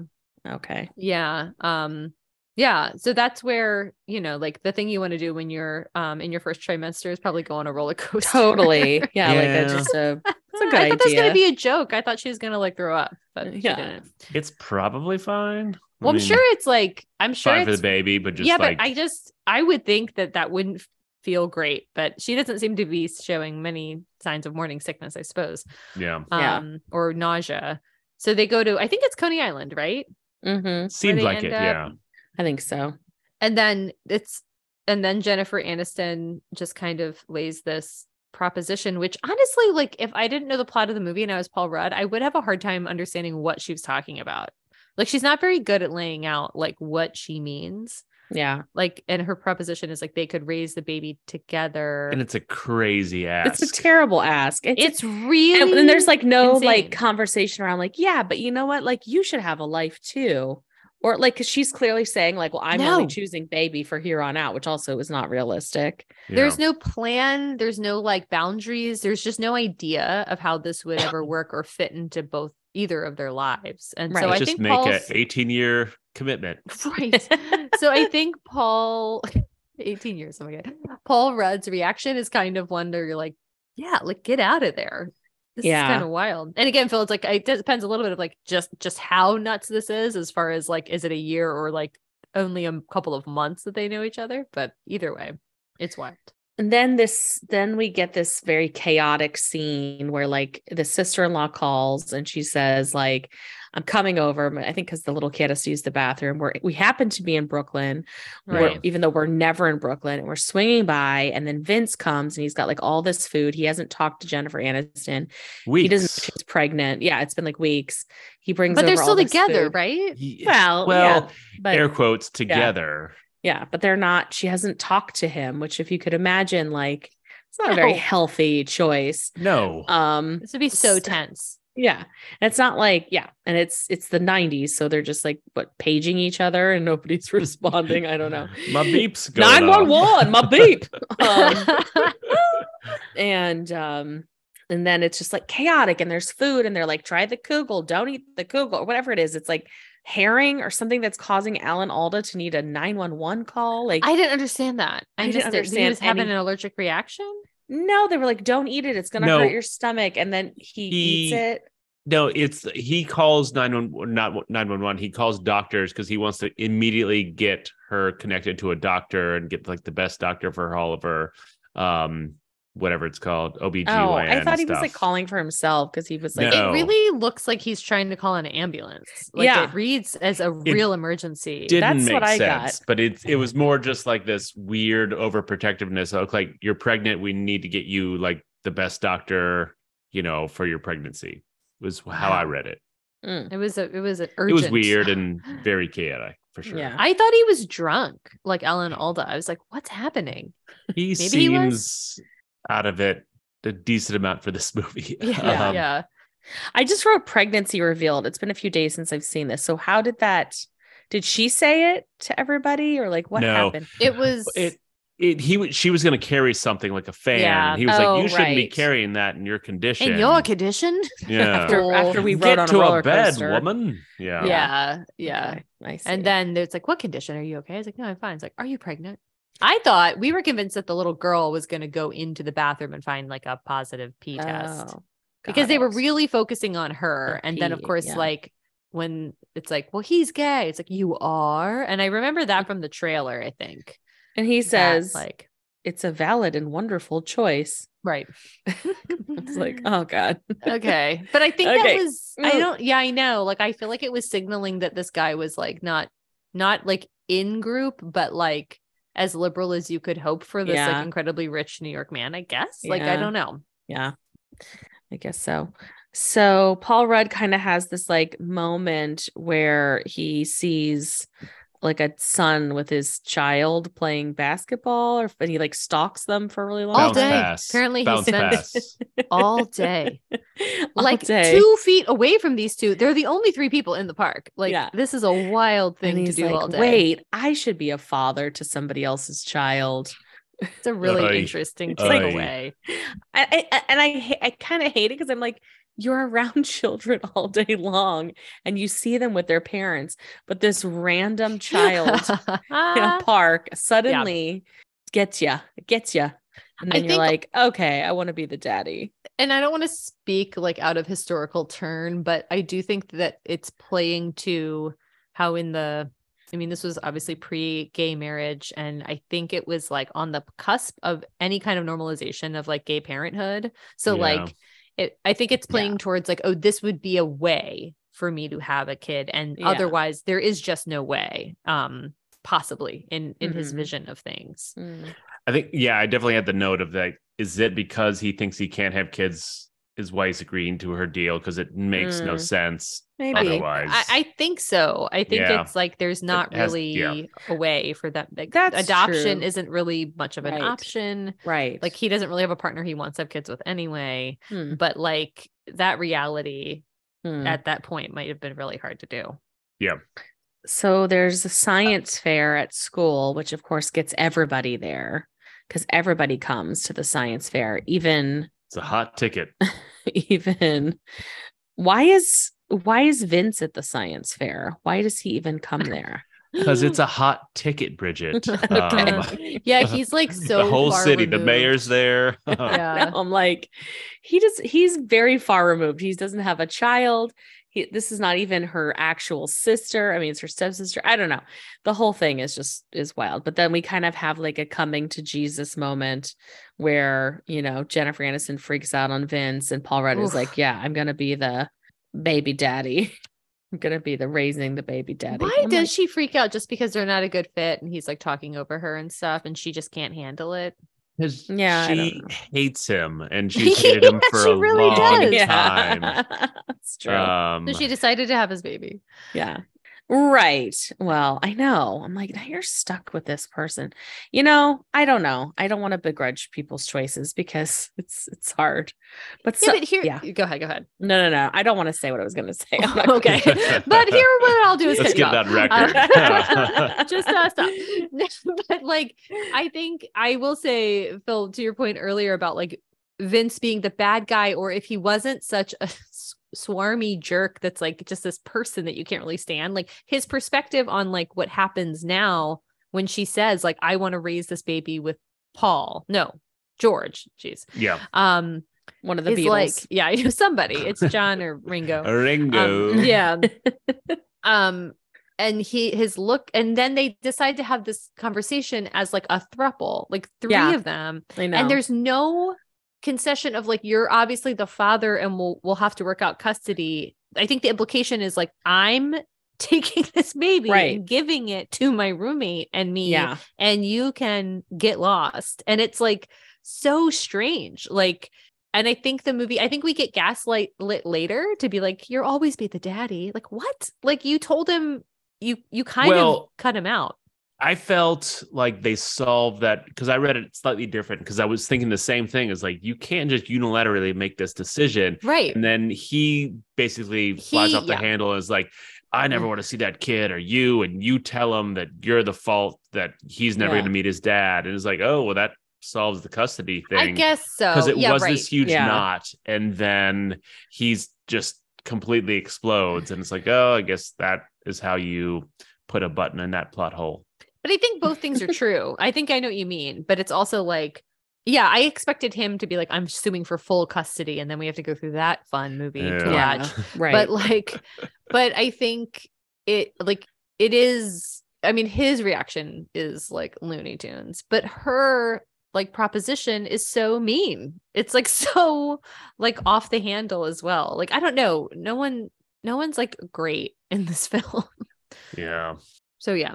Okay. Yeah. Um yeah, so that's where, you know, like the thing you want to do when you're um in your first trimester is probably go on a roller coaster. Totally. Yeah, like Yeah. a, just a It's a Uh, good I thought that was gonna be a joke. I thought she was gonna like throw up, but she Yeah. didn't. It's probably fine. I Well, I'm mean, sure it's like I'm sure fine for the baby, but just yeah, like but I just I would think that that wouldn't feel great, but she doesn't seem to be showing many signs of morning sickness, I suppose, yeah, Yeah. um, or nausea. So they go to I think it's Coney Island, right? Mm-hmm. seems like it. up- Yeah, I think so. and then it's and then Jennifer Aniston just kind of lays this proposition which honestly like if I didn't know the plot of the movie and I was Paul Rudd I would have a hard time understanding what she was talking about like she's not very good at laying out like what she means Yeah. like and her proposition is like they could raise the baby together and it's a crazy ass. It's a terrible ask. It's, it's really and, and there's like no insane. like conversation around like, yeah, but you know what? Like you should have a life too. Or like, cause she's clearly saying, like, well, I'm only choosing baby for here on out, which also is not realistic. there's no plan there's no like boundaries there's just no idea of how this would ever work or fit into both either of their lives and so Right. i just think make Paul's, a 18 year commitment. right so i think paul 18 years oh my god paul rudd's reaction is kind of one where you're like yeah like get out of there this Yeah. is kind of wild and again phil it's like it depends a little bit of like just just how nuts this is as far as like is it a year or like only a couple of months that they know each other but either way it's wild And then this, then we get this very chaotic scene where like the sister-in-law calls and she says, like, I'm coming over. I think because the little kid has to use the bathroom. We're we happen to be in Brooklyn, Right. even though we're never in Brooklyn, and we're swinging by, and then Vince comes and he's got like all this food. He hasn't talked to Jennifer Aniston. Weeks. He doesn't. know She's pregnant. Yeah, it's been like weeks. He brings, but they're still all together food. right He- Well, well, yeah, but air quotes together. Yeah, but they're not. She hasn't talked to him, which, if you could imagine, like it's not a very healthy choice. No. Um, this would be so tense yeah, and it's not like yeah, and it's it's the '90s, so they're just like what paging each other, and nobody's responding. I don't know. My beep's going Nine one off. one, my beep. um, and um, and then it's just like chaotic, and there's food, and they're like, try the kugel, don't eat the kugel, or whatever it is. It's like herring or something that's causing Alan Alda to need a 911 call. Like I didn't understand that. I, I didn't missed it. He understand was having any- an allergic reaction. No, they were like, don't eat it. It's going to No. hurt your stomach. And then he, eats it. No, it's he calls 911 not 911. He calls doctors because he wants to immediately get her connected to a doctor and get like the best doctor for all of her um whatever it's called OBGYN. Oh, I thought he was like calling for himself because he was like, No. It really looks like he's trying to call an ambulance. Like Yeah. it reads as a It real emergency. didn't That's make what I sense, got. but it it was more just like this weird overprotectiveness. Of like you're pregnant, we need to get you like the best doctor, you know, for your pregnancy. Was how I read it. Mm. It was a, it was an It was weird and very chaotic for sure. Yeah. I thought he was drunk, like Ellen Alda. I was like, what's happening? He Maybe seems he was. Out of it a decent amount for this movie. Yeah, Um, yeah. I just wrote pregnancy revealed. It's been a few days since I've seen this. So how did that? Did she say it to everybody or like what No. happened? It was. It it he w- she was going to carry something like a fan Yeah. and he was Oh, like you shouldn't be carrying that in your condition. in your condition. yeah. After, Oh. after we Get rode on to a roller bed, coaster. woman. Yeah. Yeah, yeah. Okay, I see. And then it's like, what condition? Are you okay? I was like, no, I'm fine. It's like, are you pregnant? I thought we were convinced that the little girl was going to go into the bathroom and find like a positive P test Oh, because got they were really focusing on her. The and then, of course, yeah. like when it's like, well, he's gay. It's like, you are. And I remember that from the trailer, I think. And he that, says like, it's a valid and wonderful choice. right. It's like, oh God. okay. But I think Okay. that was, I Mm. don't, yeah, I know. Like, I feel like it was signaling that this guy was like not, not like in group, but like as liberal as you could hope for this Yeah. like incredibly rich New York man, I guess. Like, I don't know. Yeah, I guess so. So Paul Rudd kind of has this like moment where he sees like a son with his child playing basketball, or and he like stalks them for really long All day. pass. Apparently he Bounce spent- pass. All day. All like day. two feet away from these two. They're the only three people in the park. Like, Yeah. this is a wild thing to do like, all day. wait, I should be a father to somebody else's child. It's a really Oy. interesting Oy. takeaway. I, I and I I kind of hate it because I'm like, you're around children all day long, and you see them with their parents, but this random child in a park suddenly gets ya, gets you And I then you're think- like, okay, I want to be the daddy. and I don't want to speak like out of historical turn, but I do think that it's playing to how in the I mean, this was obviously pre-gay marriage, and I think it was like on the cusp of any kind of normalization of like gay parenthood. So Yeah. like it I think it's Yeah. playing towards like, oh, this would be a way for me to have a kid. And Yeah. otherwise there is just no way. Um possibly in in his Mhm. vision of things. Mm. I think, yeah, I definitely had the note of that. Is it because he thinks he can't have kids? His wife's agreeing to her deal because it makes no Mm. sense Maybe. otherwise. I, I think so. I think Yeah. it's like there's not has- really yeah. a way for that. Like, That's adoption true. isn't really much of an Right. option. Right. Like he doesn't really have a partner he wants to have kids with anyway. Hmm. But like that reality Hmm. at that point might have been really hard to do. Yeah. So there's a science fair at school, which of course gets everybody there because everybody comes to the science fair, even it's a hot ticket. even why is why is Vince at the science fair? Why does he even come there? Because it's a hot ticket, Bridget. Okay. Um, Yeah, he's like so the whole far city, the mayor's there. Yeah. No, I'm like, he just he's very far removed. He doesn't have a child. He, this is not even her actual sister. I mean, it's her stepsister. I don't know. The whole thing is just is wild. But then we kind of have like a coming to Jesus moment where, you know, Jennifer Aniston freaks out on Vince and Paul Rudd is like, Yeah, I'm gonna be the baby daddy. I'm gonna be the raising the baby daddy. Why I'm does like, she freak out just because they're not a good fit and he's like talking over her and stuff and she just can't handle it? 'Cause Yeah, she hates him and she's hated him Yeah, for she a really long does. time. That's true. Um, So she decided to have his baby. Yeah. Right. Well, I know. I'm like, now you're stuck with this person. You know, I don't know. I don't want to begrudge people's choices because it's it's hard. But Yeah, but here, yeah. go ahead, go ahead. No, no, no. I don't want to say what I was going to say. I'm okay, but here, what I'll do is Let's you get off. that record. just uh, stop. but like, I think I will say, Phil, to your point earlier about like Vince being the bad guy, or if he wasn't such a s- swarmy jerk that's like just this person that you can't really stand, like his perspective on like what happens now when she says like I want to raise this baby with Paul, no, George, jeez, yeah. um, One of the is Beatles. like yeah, you know somebody, it's John or Ringo, Ringo. um, yeah. um and he his look and then they decide to have this conversation as like a thruple, like three Yeah. of them. I know. And there's no concession of like you're obviously the father and we'll we'll have to work out custody. I think the implication is like I'm taking this baby Right. and giving it to my roommate and me yeah. and you can get lost. And it's like so strange. Like, and I think the movie, I think we get gaslight lit later to be like, you'll always be the daddy. Like, what? Like you told him you you kind of cut him out. I felt like they solved that because I read it slightly different because I was thinking the same thing as like you can't just unilaterally make this decision. Right. And then he basically flies He- off the yeah. handle and is like, I never mm. want to see that kid or you. And you tell him that you're the fault that he's never Yeah. going to meet his dad. And it's like, oh, well, that solves the custody thing. I guess so. because it yeah, was right. this huge Yeah. knot, and then he's just completely explodes, and it's like, oh, I guess that is how you put a button in that plot hole. But I think both things are true. I think I know what you mean, but it's also like, yeah, I expected him to be like, I'm suing for full custody, and then we have to go through that fun movie to Yeah. Right. but like but i think it like it is i mean his reaction is like looney tunes but her like proposition is so mean it's like so like off the handle as well like i don't know no one no one's like great in this film Yeah. so yeah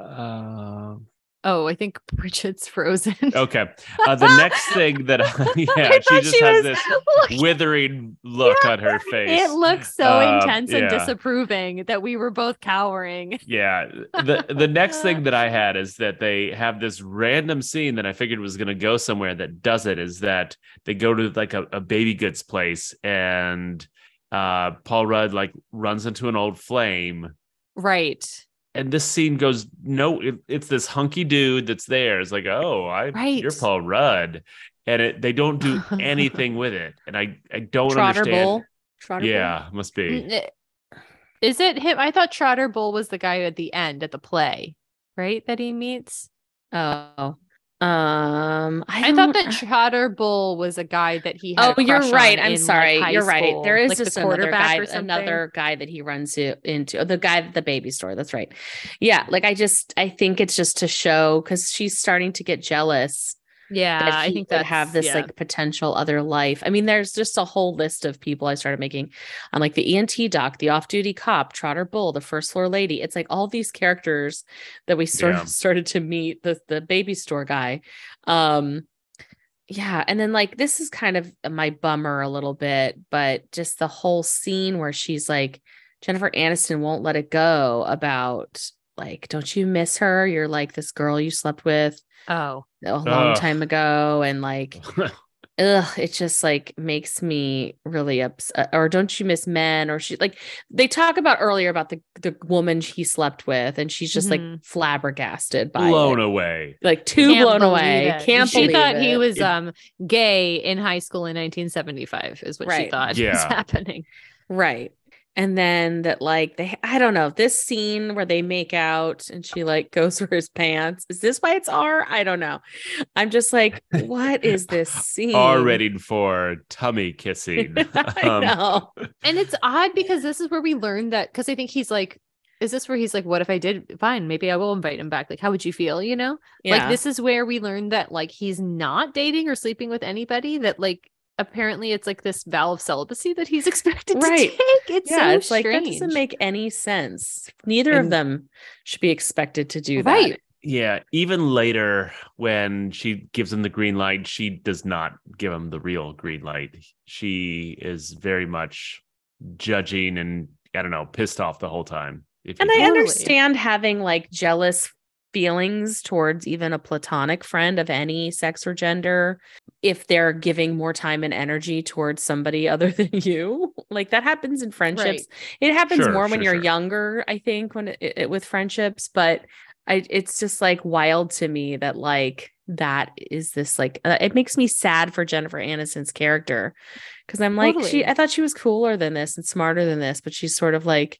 Uh, oh i think bridget's frozen okay. Uh, the next thing that, yeah, I she just she has this looking- withering look on her face. it looks so Um, intense and disapproving that we were both cowering Yeah. The the next thing that I had is that they have this random scene that I figured was gonna go somewhere that does it is that they go to like a, a baby goods place and uh Paul Rudd like runs into an old flame. right And this scene goes, no, it, it's this hunky dude that's there. It's like, oh, I right. you're Paul Rudd. And it they don't do anything with it. And I I don't Trotter understand. Bull. Trotter Bull? Yeah, must be. Mm, is it him? I thought Trotter Bull was the guy at the end at the play, right? That he meets. Oh. Um, I, I, thought that Trotter Bull was a guy that he had. Oh, you're right. I'm in, like, sorry. high you're right. There is like the another quarterback guy, or something. another guy that he runs to, into. oh, The guy at the baby store. That's right. Yeah, like I just, I think it's just to show because she's starting to get jealous Yeah, that I think that have this like potential other life. I mean, there's just a whole list of people I started making on like the ENT doc, the off-duty cop, Trotter Bull, the first floor lady. It's like all these characters that we sort Yeah. of started to meet. The the baby store guy. Um yeah, and then like this is kind of my bummer a little bit, but just the whole scene where she's like Jennifer Aniston won't let it go about like, don't you miss her? You're like this girl you slept with Oh, a long Ugh. time ago and like ugh it just like makes me really upset or don't you miss men or she like they talk about earlier about the the woman he slept with and she's just like Mhm. flabbergasted by blown it. away. like too Can't blown believe away it. can't she believe thought he it. was It- um gay in high school in 1975 is what she Right. thought was Yeah. happening. right and then that like they i don't know this scene where they make out and she like goes for his pants is this why it's r i don't know i'm just like what is this scene R rated for tummy kissing. I Um, know. And it's odd because this is where we learned that because I think he's like, is this where he's like, what if I did? Fine, maybe I will invite him back. Like, how would you feel? You know, like this is where we learned that like he's not dating or sleeping with anybody. That like apparently it's like this vow of celibacy that he's expected Right. to take. It's yeah, so it's like that doesn't make any sense. Neither of them should be expected to do Right. that. Yeah, even later when she gives him the green light, she does not give him the real green light. She is very much judging and I don't know, pissed off the whole time. If And I. Totally. understand having like jealous feelings towards even a platonic friend of any sex or gender if they're giving more time and energy towards somebody other than you. Like that happens in friendships. It happens Sure, more when you're sure. younger, I think, when it, it- with friendships, but I it's just like wild to me that like that is this like uh, it makes me sad for Jennifer Aniston's character because I'm like she I thought she was cooler than this and smarter than this, but she's sort of like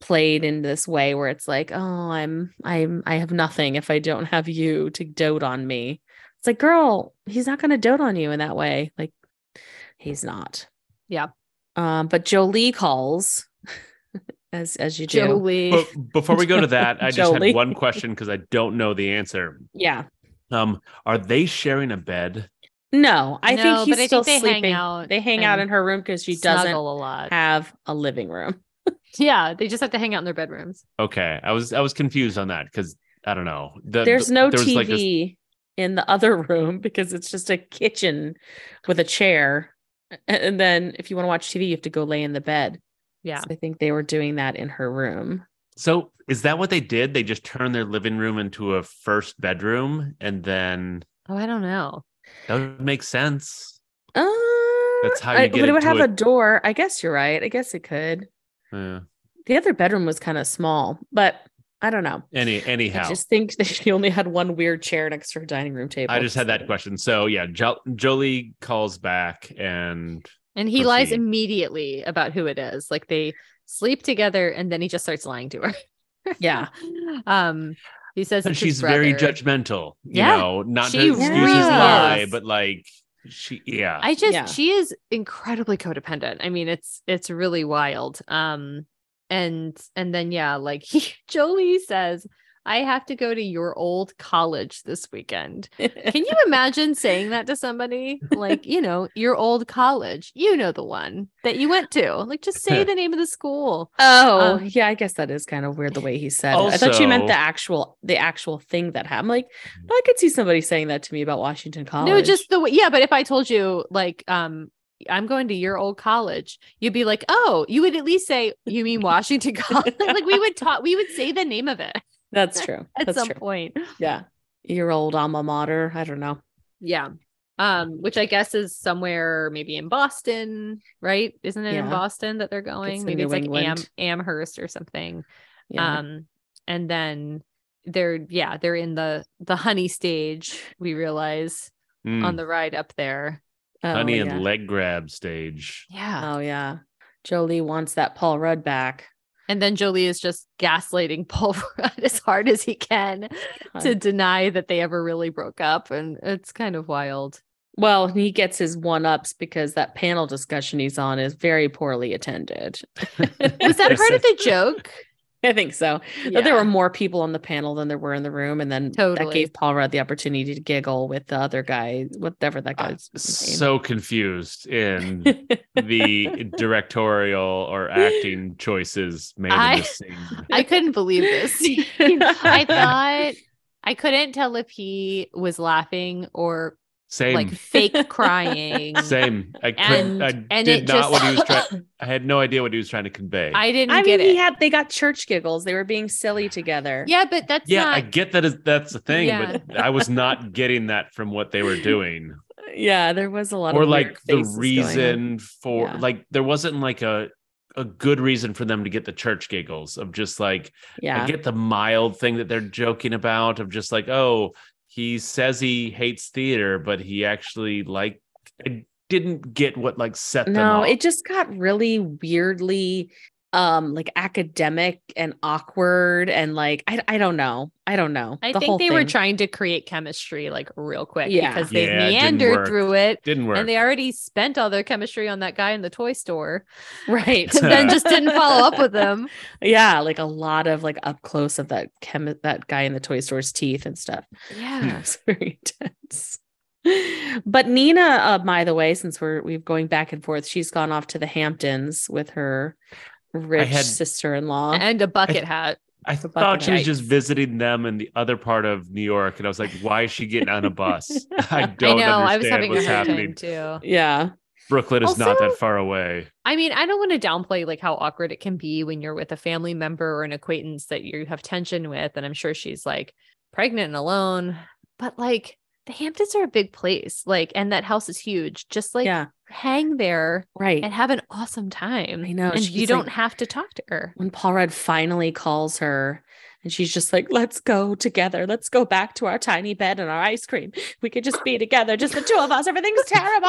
played in this way where it's like, oh, I'm I'm I have nothing if I don't have you to dote on me. It's like, girl, he's not gonna dote on you in that way. Like he's not. Yeah. Um, but Joley calls as as you do. Joley. But before we go to that, I just had one question because I don't know the answer. Yeah. Um, are they sharing a bed? No, I No, think he's but I still think they hang sleeping. out they hang out in her room because she doesn't a lot. have a living room. Yeah, they just have to hang out in their bedrooms. Okay, I was I was confused on that because I don't know. The- There's the- no there was TV like this- in the other room because it's just a kitchen with a chair. And then if you want to watch TV, you have to go lay in the bed. Yeah. So I think they were doing that in her room. So is that what they did? They just turned their living room into a first bedroom, and then Oh, I don't know. that would make sense. Uh, That's how you I- get but it would have a- a door. I guess you're right. I guess it could. Yeah. The other bedroom was kind of small, but I don't know. Any anyhow, I just think that she only had one weird chair next to her dining room table. I just had that question. So yeah, jo- Joley calls back, and And he lies immediately about who it is. Like they sleep together and then he just starts lying to her. Yeah. um he says and she's very judgmental. You Yeah, know, not she to excuse his lie, but like she, yeah, I just Yeah. she is incredibly codependent. I mean, it's it's really wild. Um and and then yeah, like he, Joley says, I have to go to your old college this weekend. Can you imagine saying that to somebody? Like, you know, your old college, you know the one that you went to. Like just say the name of the school. Oh, Um, yeah, I guess that is kind of weird the way he said it. I thought you meant the actual the actual thing that happened. Like, I could see somebody saying that to me about Washington College. No, just the way yeah, but if I told you like um I'm going to your old college, you'd be like, "Oh, you would at least say you mean Washington College." like we would talk we would say the name of it that's true. at That's some true. point. Yeah. Your old alma mater. I don't know. Yeah. Um, which I guess is somewhere maybe in Boston, right? Isn't it in Boston that they're going? in Maybe it's New like Am- Amherst or something. Yeah. Um, and then they're yeah, they're in the the honey stage, we realize Mm. on the ride up there. Oh, honey yeah. and leg grab stage. Yeah. Oh yeah. Joley wants that Paul Rudd back. And then Joley is just gaslighting Paul Rudd as hard as he can to deny that they ever really broke up. And it's kind of wild. Well, he gets his one ups because that panel discussion he's on is very poorly attended. Was that part of the joke? I think so. But there were more people on the panel than there were in the room, and then that gave Paul Rudd the opportunity to giggle with the other guy, whatever that I'm guy's name. so confused in the directorial or acting choices made I- in this scene. I couldn't believe this. I thought I couldn't tell if he was laughing or Same. like fake crying. Same. I couldn't. And- I and did it not what he was just- trying. I had no idea what he was trying to convey. I didn't I get mean, it. he had they got church giggles. They were being silly together. yeah, but that's yeah, not I get that is that's the thing, Yeah. but I was not getting that from what they were doing, yeah. There was a lot or of like the faces going on. reason for Yeah. like there wasn't like a a good reason for them to get the church giggles of just like Yeah, I get the mild thing that they're joking about of just like, oh, he says he hates theater, but he actually like didn't get what like set them no, it just got really weirdly um like academic and awkward and like I, I don't know i don't know I The think whole they were trying to create chemistry like real quick Yeah. because they Yeah, meandered work. through it didn't work. and they already spent all their chemistry on that guy in the toy store right and then just didn't follow up with them. yeah like a lot of like up close of that chem that guy in the toy store's teeth and stuff Yeah. it's very intense but nina uh, by the way since we're we've going back and forth she's gone off to the hamptons with her rich had- sister-in-law And a bucket hat. I bucket thought she was just visiting them in the other part of New York, and I was like, "Why is she getting on a bus?" I I don't know. I was understand having a what's hard happening. time too. yeah Brooklyn is not that far away. I mean, I don't want to downplay like how awkward it can be when you're with a family member or an acquaintance that you have tension with. And I'm sure she's like pregnant and alone, but like the Hamptons are a big place. Like, and that house is huge. Just like yeah hang there right and have an awesome time. I know, And she's you don't have to talk to her. when Paul Rudd finally calls her and she's just like, let's go together. Let's go back to our tiny bed and our ice cream. We could just be together, just the two of us. Everything's terrible.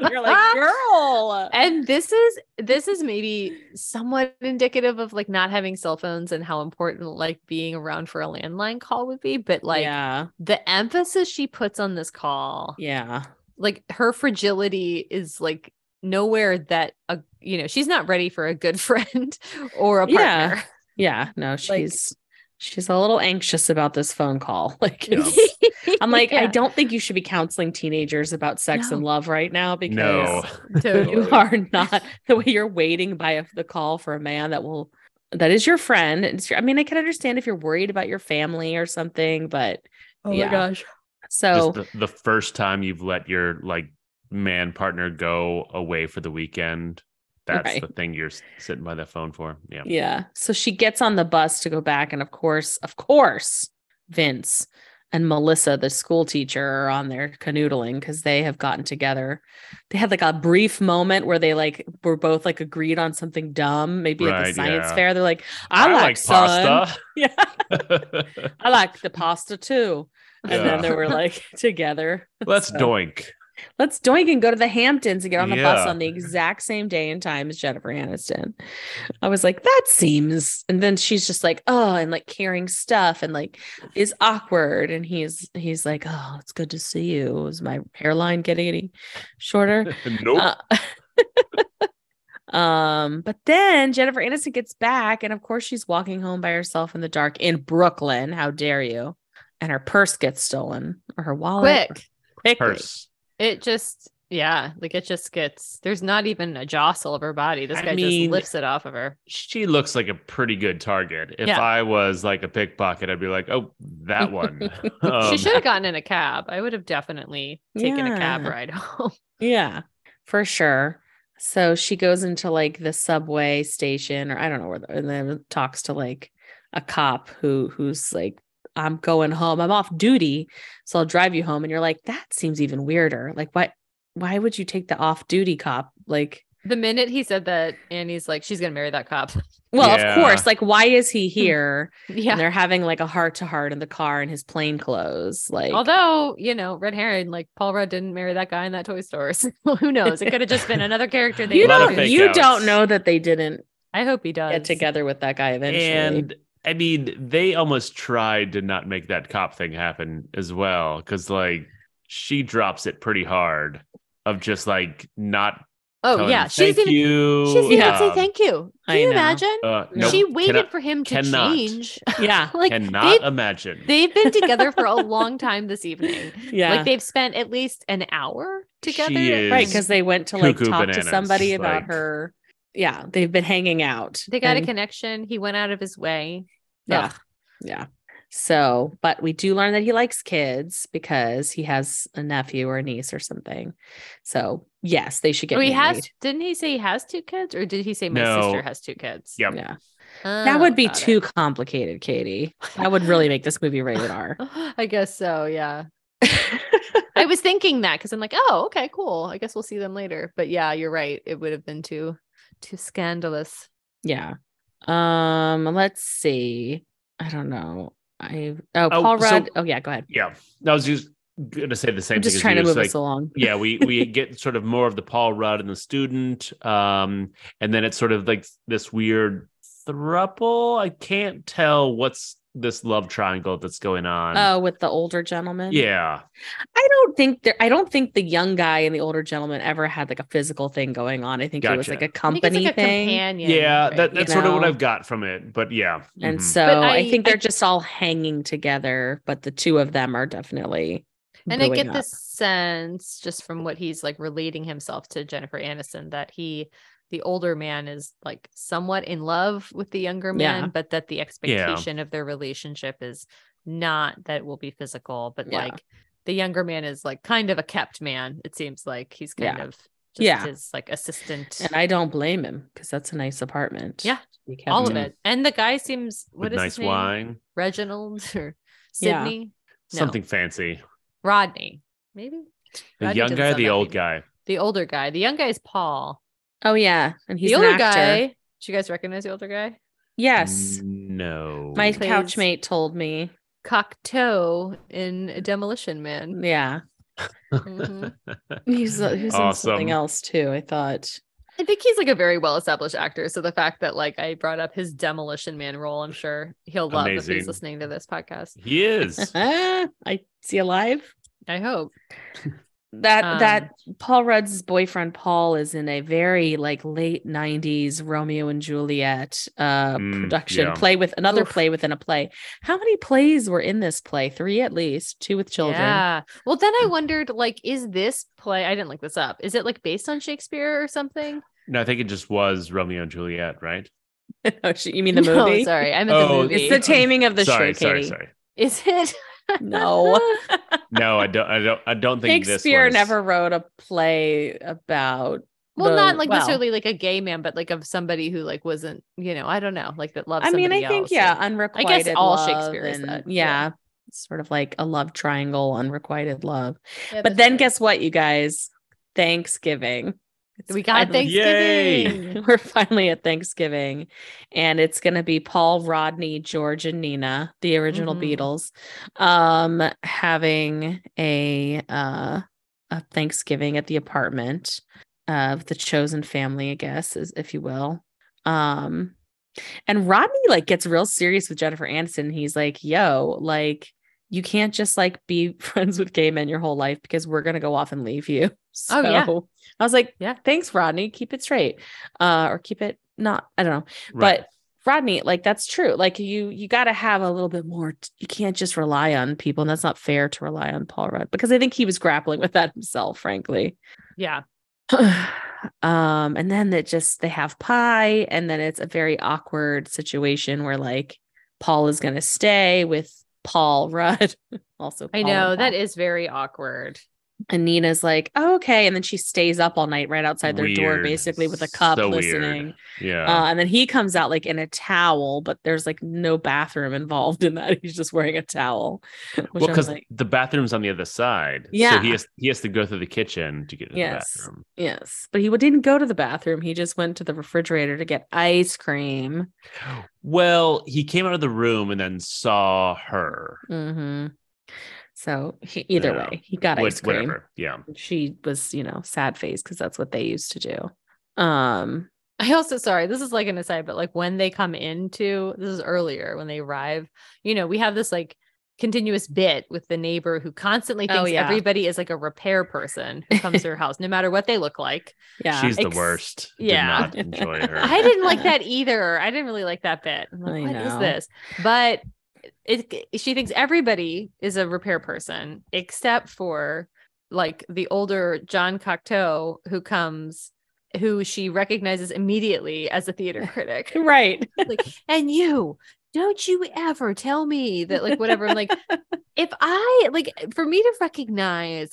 You're like, girl. and this is this is maybe somewhat indicative of like not having cell phones and how important like being around for a landline call would be but like yeah, the emphasis she puts on this call yeah, like her fragility is like nowhere that a you know she's not ready for a good friend or a partner yeah. Yeah, no, she's she's a little anxious about this phone call. Like, Yeah. I'm like, I don't think you should be counseling teenagers about sex and love right now because No, totally. you are not the way you're waiting by a, the call for a man that will that is your friend it's your, i mean i can understand if you're worried about your family or something but oh yeah. my gosh so just the, the first time you've let your like man partner go away for the weekend, that's Right. the thing you're sitting by the phone for. Yeah. yeah so she gets on the bus to go back and of course of course vince and melissa the school teacher are on there canoodling because they have gotten together they had like a brief moment where they like were both like agreed on something dumb maybe at the Right, science yeah. fair they're like i, like, sun. pasta. yeah i like the pasta too and Yeah. then they were like together Let's So- doink. Let's doink and go to the Hamptons and get on the bus on the exact same day and time as Jennifer Aniston. I was like, that seems. And then she's just like, oh, and like carrying stuff and like is awkward. And he's he's like, oh, it's good to see you. Is my hairline getting any shorter? nope. Uh, um, but then Jennifer Aniston gets back, and of course she's walking home by herself in the dark in Brooklyn. How dare you? And her purse gets stolen, or her wallet. quick quickly. Purse. It just yeah like it just gets there's not even a jostle of her body this I guy mean- just lifts it off of her She looks like a pretty good target. If Yeah. I was like a pickpocket, I'd be like, oh, that one. Um, she should have gotten in a cab i would have definitely taken a cab ride home Yeah, for sure. So she goes into like the subway station, or I don't know where, the, and then talks to like a cop who who's like, "I'm going home. I'm off duty, so I'll drive you home." And you're like, "That seems even weirder. Like, why? Why would you take the off duty cop? Like, the minute he said that annie's like she's gonna marry that cop well, Yeah. of course. Like, why is he hmm. here? yeah And they're having like a heart to heart in the car in his plain clothes. Like, Although, you know, red herring, like Paul Rudd didn't marry that guy in that toy store. So who knows? It could have just been another character they you A don't you outs. don't know that they didn't I hope he does. get together with that guy eventually. And I mean, they almost tried to not make that cop thing happen as well, because like she drops it pretty hard of just like not. Oh yeah, him, she doesn't thank even. you. She doesn't say um, thank you. Can I you know. imagine? Uh, No. she waited cannot- for him to cannot. change. yeah, like cannot they've, imagine. they've been together for a long time this evening. yeah. Like they've spent at least an hour together. Right because they went to like cuckoo talk to bananas, somebody about like- her. Yeah, they've been hanging out. They got a connection. He went out of his way. Yeah. Ugh. Yeah. So, but we do learn that he likes kids because he has a nephew or a niece or something. So, yes, they should get Oh, he married. has. Didn't he say he has two kids, or did he say my No. sister has two kids? Yep. Yeah. that Oh, would be too it. complicated, Katie. That would really make this movie rated R. I guess so. Yeah. I was thinking that because I'm like, oh, okay, cool. I guess we'll see them later. But yeah, you're right. It would have been too too scandalous. yeah. Um, let's see. I don't know. I oh, Oh, Paul so- Rudd. oh yeah, go ahead. yeah, I was just gonna say the same I'm thing. just as trying to move like, us along. yeah, we we get sort of more of the Paul Rudd and the student, um, and then it's sort of like this weird thruple. I can't tell what's this love triangle that's going on. Oh, with the older gentleman. yeah, I don't think there. I don't think the young guy and the older gentleman ever had like a physical thing going on. I think it was like a company like thing. companion. yeah, right? that, that's sort of what. I've got from it. But yeah, And mhm. so I, I- think they're just all hanging together, but the two of them are definitely. and I get up. this sense just from what he's like relating himself to Jennifer Aniston that he the older man is like somewhat in love with the younger man, Yeah. but that the expectation of their relationship is not that it will be physical, but Yeah. like the younger man is like kind of a kept man. It seems like he's kind Yeah. of just Yeah. his like assistant. And I don't blame him because that's a nice apartment. Yeah, to be kept all of in. it. And the guy seems what with is nice his name? wine, Reginald or Yeah. Sydney? No. something fancy. Rodney, maybe The Rodney young guy, the old maybe. guy. the older guy. The young guy is Paul. Oh yeah, and he's the an older actor. guy. Do you guys recognize the older guy? Yes, No. my plays- couchmate told me. Cocteau in Demolition Man. Yeah, Mhm. he's uh, he's in something else too. I thought. I think he's like a very well established actor. So the fact that like I brought up his Demolition Man role, I'm sure he'll love if he's listening to this podcast. he is. I see alive. I hope. That Um, that Paul Rudd's boyfriend Paul is in a very like late '90s Romeo and Juliet uh Mm, production yeah. play with another Oof. play within a play. How many plays were in this play? Three at least, two with children. Yeah. Well, then I wondered, like, is this play? I didn't look this up. Is it like based on Shakespeare or something? No, I think it just was Romeo and Juliet, right? oh, you mean the No, movie? sorry, I meant Oh, the movie. It's the Taming of the sorry, Shrew, sorry, Katie. sorry. Is it? No, No, I don't. I don't. I don't think this Shakespeare was- never wrote a play about. Well, the- not like well, necessarily like a gay man, but like of somebody who like wasn't, you know, I don't know, like that loves. I mean, I somebody think else yeah, and- unrequited. all love Shakespeare is and- that, Yeah, yeah. sort of like a love triangle, unrequited love. Yeah, But then true. guess what, you guys? Thanksgiving. We got finally- Yay. Thanksgiving. We're finally at Thanksgiving, and it's going to be Paul, Rodney, George, and Nina, the original Mhm. Beatles, um, having a uh, a Thanksgiving at the apartment of the chosen family, I guess, is if you will. Um, and Rodney like gets real serious with Jennifer Aniston. He's like, "Yo, like." You can't just like be friends with gay men your whole life because we're gonna go off and leave you. Oh, yeah. I was like, Yeah. thanks, Rodney. Keep it straight. Uh, or keep it not, I don't know. Right. But Rodney, like that's true. Like you you gotta have a little bit more. t- You can't just rely on people, and that's not fair to rely on Paul Rudd because I think he was grappling with that himself, frankly. yeah. um, and then that just they have pie, and then it's a very awkward situation where like Paul is gonna stay with Paul Rudd. also, I Paul and know that is very awkward. And Nina's like, oh, okay. And then she stays up all night right outside their door, basically with a cup So weird. listening. yeah. Uh, and then he comes out like in a towel, but there's like no bathroom involved in that. He's just wearing a towel. Well, because like, the bathroom's on the other side. So Yeah. he has he has to go through the kitchen to get to Yes. the bathroom. yes. But he didn't go to the bathroom. He just went to the refrigerator to get ice cream. Well, he came out of the room and then saw her. hmm So he, either Yeah. way, he got What- ice cream. Whatever. Yeah. She was, you know, sad face because that's what they used to do. Um, I also sorry, this is like an aside, but like when they come into this is earlier when they arrive, you know, we have this like continuous bit with the neighbor who constantly Oh, thinks yeah. everybody is like a repair person who comes to her house, no matter what they look like. Yeah. She's the Ex- worst. Did yeah. not enjoy her. I didn't like that either. I didn't really like that bit. I'm like, I what is know. this? But it, she thinks everybody is a repair person except for like the older John Cocteau who comes who she recognizes immediately as a theater critic. right. like, and you don't you ever tell me that like whatever. I'm like, if I like for me to recognize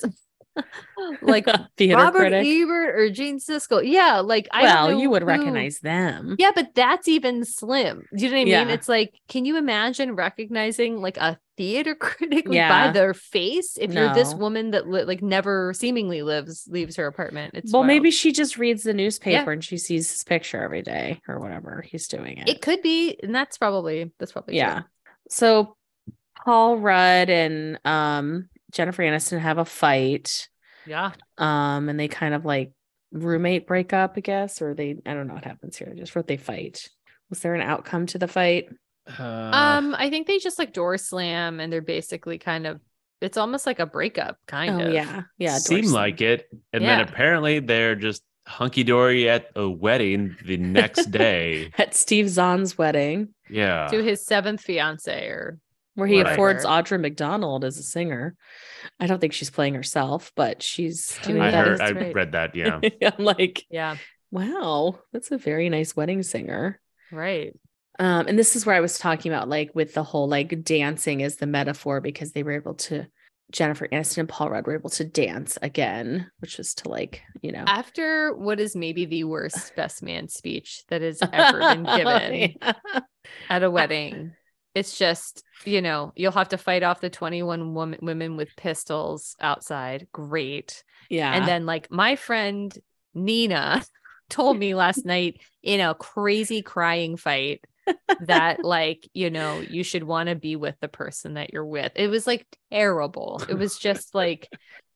like theater Robert critic. Ebert or Gene Siskel, yeah, like I well, know you would who- recognize them. yeah, but that's even slim. Do you know what I mean? It's like, can you imagine recognizing like a theater critic Yeah. by their face if you're this woman that li- like never seemingly lives leaves her apartment? It's well, wild. maybe she just reads the newspaper and she sees his picture every day or whatever he's doing it. it could be, and that's probably that's probably yeah. true. So Paul Rudd and um Jennifer Aniston have a fight. yeah. Um, and they kind of like roommate breakup, I guess, or they I don't know what happens here. I just wrote they fight. Was there an outcome to the fight? Uh, Um, I think they just like door slam, and they're basically kind of. It's almost like a breakup, kind oh of. yeah, yeah. seemed Dorsey. like it. And Yeah. then apparently they're just hunky dory at a wedding the next day. at Steve Zahn's wedding, Yeah. To his seventh fiance, or where he Right. affords Whatever. Audra McDonald as a singer. I don't think she's playing herself, but she's doing I that. heard I right. read that, yeah. I'm like, yeah, wow, that's a very nice wedding singer. right. Um, and this is where I was talking about, like, with the whole like dancing as the metaphor, because they were able to, Jennifer Aniston and Paul Rudd were able to dance again, which was to like, you know, After what is maybe the worst best man speech that has ever been given Yeah. at a wedding, it's just you know you'll have to fight off the 21 woman, women with pistols outside. Great, Yeah. and then like my friend Nina told me last night in a crazy crying fight that like you know you should want to be with the person that you're with it was like terrible it was just like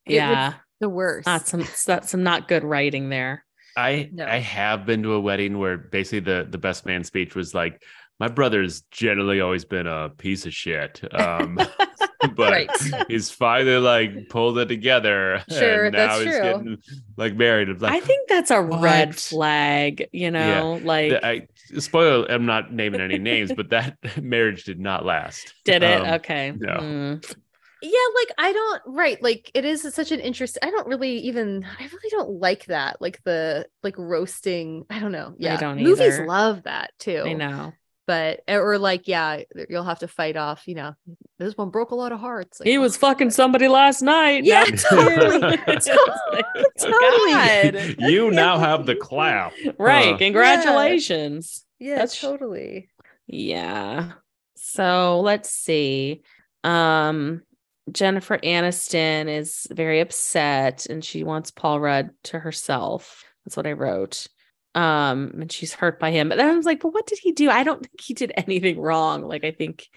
yeah, the worst not some that's some not good writing there. I No. I have been to a wedding where basically the the best man speech was like, my brother's generally always been a piece of shit. Um, but Right. he's finally like pulled it together. Sure, and now that's he's true. getting like married. Like, I think that's a red flag, you know, like the- I spoil. I'm not naming any names, but that marriage did not last. did it? Um, okay. no. Mm. yeah like i don't right like it is such an interest i don't really even i really don't like that like the like roasting i don't know yeah don't movies either. love that too I know. But or like yeah you'll have to fight off you know this one broke a lot of hearts like, He was fucking somebody last night. Yeah, Now- totally. It's just like, Totally. You now have the clap. Right. Uh, Congratulations. yeah That's- totally Yeah. So let's see. Um Jennifer Aniston is very upset and she wants Paul Rudd to herself. That's what I wrote. Um and she's hurt by him. But then I was like, but what did he do? I don't think he did anything wrong. Like I think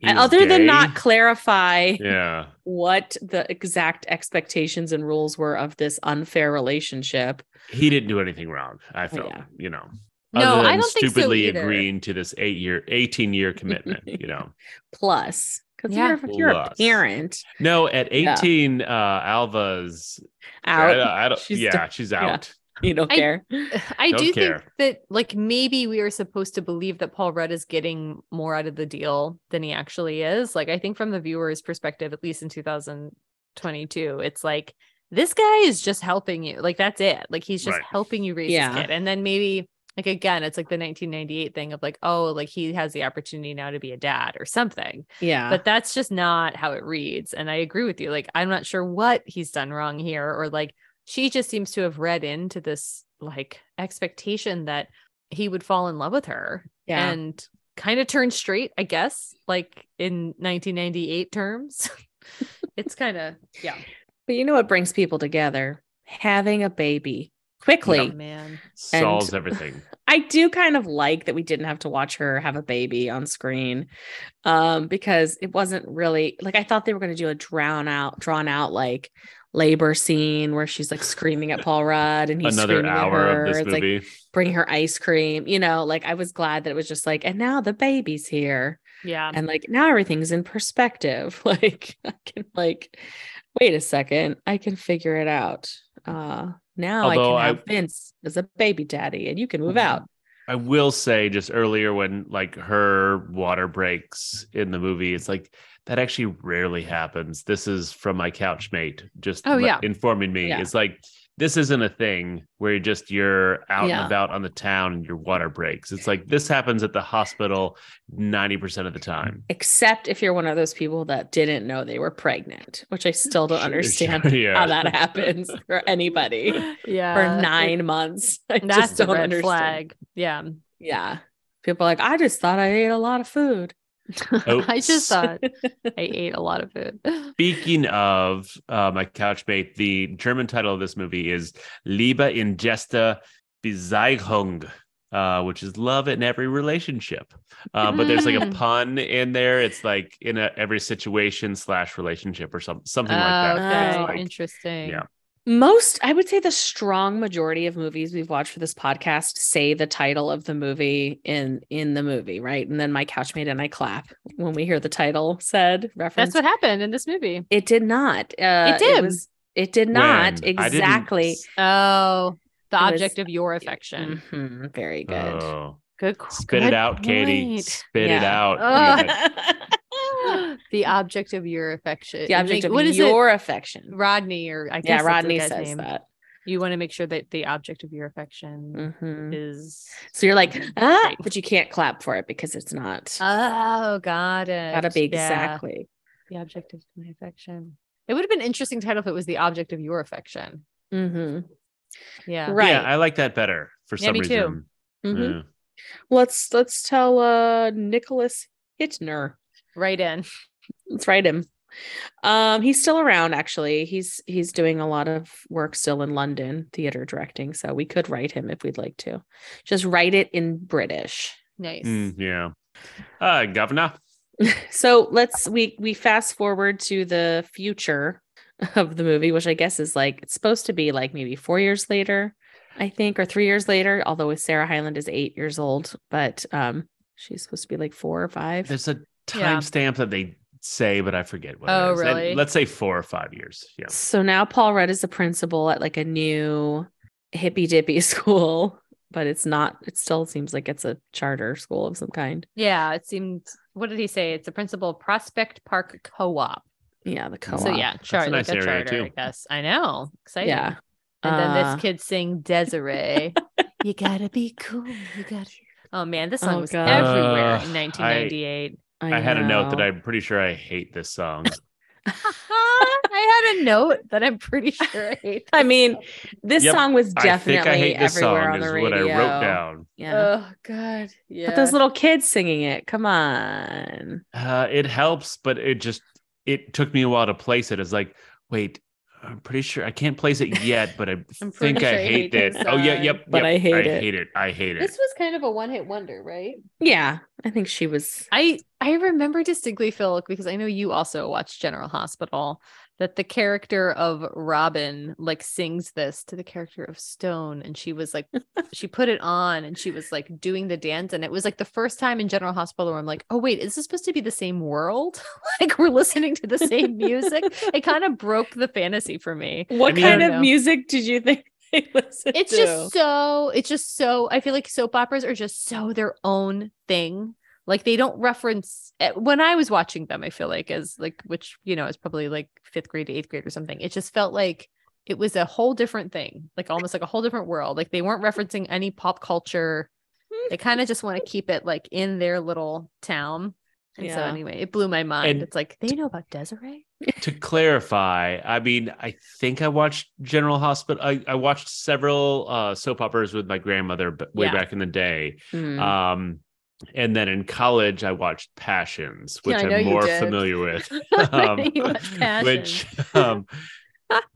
He was other than not clarify Yeah. what the exact expectations and rules were of this unfair relationship. He didn't do anything wrong. I felt, yeah. you know. No, other I than don't think so stupidly agreeing to this eight year, 18 year commitment, you know. Plus, because Yeah. you're, you're a parent No, at Yeah. 18, uh Alva's out, I, don't- I don't, She's yeah, done- she's yeah. out. you don't I- care. I Don't do care. think that like maybe we are supposed to believe that Paul Rudd is getting more out of the deal than he actually is. Like I think from the viewer's perspective, at least in 2022, it's like this guy is just helping you. Like that's it. Like he's just Right. helping you raise Yeah. this kid. And then maybe like again, it's like the 1998 thing of like, oh, like he has the opportunity now to be a dad or something. Yeah. But that's just not how it reads. And I agree with you. Like I'm not sure what he's done wrong here or like she just seems to have read into this like expectation that he would fall in love with her yeah. and kind of turn straight, I guess, like in 1998 terms. it's kind of yeah. but you know what brings people together? Having a baby quickly. Oh, man. Solves everything. I do kind of like that we didn't have to watch her have a baby on screen. Um, because it wasn't really like I thought they were going to do a drown out, drawn out, like labor scene where she's like screaming at Paul Rudd and he's Another screaming at hour her. of this it's like movie. bring her ice cream. You know, like I was glad that it was just like, and now the baby's here. Yeah. And like now everything's in perspective. Like I can like wait a second, I can figure it out. Uh now Although I I- can have Vince as a baby daddy and you can move out. I will say just earlier when like her water breaks in the movie, it's like that actually rarely happens. This is from my couch mate, just Oh, yeah. informing me. Yeah. It's like this isn't a thing where you just you're out Yeah. and about on the town and your water breaks. It's like this happens at the hospital 90% of the time. Except if you're one of those people that didn't know they were pregnant, which I still don't understand sure, yeah. how that happens for anybody yeah. for nine months. I That's just don't red understand. flag. Yeah. Yeah. People are like, I just thought I ate a lot of food. I just thought I ate a lot of food. Speaking of uh, my couchmate, the German title of this movie is Liebe in Gesta Beziehung, uh, which is love in every relationship. Uh, but there's like a Mm. pun in there. It's like in a, every situation slash relationship or something, something like Oh, that. It's okay. like- Interesting. yeah. Most, I would say the strong majority of movies we've watched for this podcast say the title of the movie in in the movie, right? And then my couchmate and I clap when we hear the title said reference. That's what happened in this movie. it did not. Uh, It did. was, it did not When? Exactly. Oh, the It was- object of your affection. Mhm, very good. Oh, Good. qu- spit it good out, Katie. point. Spit it out. Ugh. Yeah. the object of your affection. the object Make- of what is your it? affection. Rodney or I guess Yeah, Rodney says name. that. You want to make sure that the object of your affection Mhm. is. So you're like, ah, but you can't clap for it because it's not. Oh, got it. Gotta be Yeah. exactly. the object of my affection. It would have been an interesting title if it was the object of your affection. hmm Yeah. Right. Yeah, I like that better for Yeah, some me too. reason. Mhm. Yeah. Let's let's tell uh Nicholas Hytner. Right in. Let's write him. Um, he's still around actually. He's he's doing a lot of work still in London, theater directing. So we could write him if we'd like to. Just write it in British. Nice. Mm, yeah. Uh, governor. So let's we we fast forward to the future of the movie, which I guess is like it's supposed to be like maybe four years later, I think, or three years later. Although Sarah Hyland is eight years old, but um, she's supposed to be like four or five. There's a Yeah. timestamp that they say, but I forget what. it Oh, is. And really? Let's say four or five years. Yeah. So now Paul Rudd is the principal at like a new hippy dippy school, but it's not. It still seems like it's a charter school of some kind. Yeah. It seemed, what did he say? It's a principal of Prospect Park Co op. Yeah, the co-op. So, yeah, charter. nice like a area, charter, too. I guess. I know. Exciting. yeah. And then Uh, this kid sing Des'ree. you gotta be cool. You gotta. Oh man, this song Oh, was God. everywhere Uh, in 1998. I, had a note that. I'm pretty sure I hate this song. I had a note that I'm pretty sure I hate. I this mean, song. this Yep, song was I definitely think I hate this everywhere song on the is radio. what I wrote down. Yeah. oh god, yeah. But those little kids singing it, come on. Uh, it helps, but it just it took me a while to place it. It's like, wait, I'm pretty sure I can't place it yet, but I think I sure I hate hate it. this Oh yeah, yep, But yep, I hate I it. hate it. I hate it. this was kind of a one hit wonder, right? Yeah, I think she was. I I remember distinctly, Phil, because I know you also watched General Hospital, that the character of Robin like sings this to the character of Stone, and she was like, she put it on, and she was like doing the dance, and it was like the first time in General Hospital where I'm like, oh wait, is this supposed to be the same world? like we're listening to the same music. it kind of broke the fantasy for me. What mean- kind of know. music did you think they listened It's to? just so. It's just so. I feel like soap operas are just so their own thing. Like they don't reference eh, when I was watching them. I feel like as like which you know is probably like fifth grade to eighth grade or something. It just felt like it was a whole different thing, like almost like a whole different world. Like they weren't referencing any pop culture. They kind of just want to keep it like in their little town. And so anyway, it blew my mind. And- it's like they know about Des'ree. to clarify, I mean, I think I watched General Hospital. I, I watched several uh, soap operas with my grandmother way Yeah. back in the day. Hmm. Um, and then in college, I watched Passions, which know I'm more familiar with. Watched which um,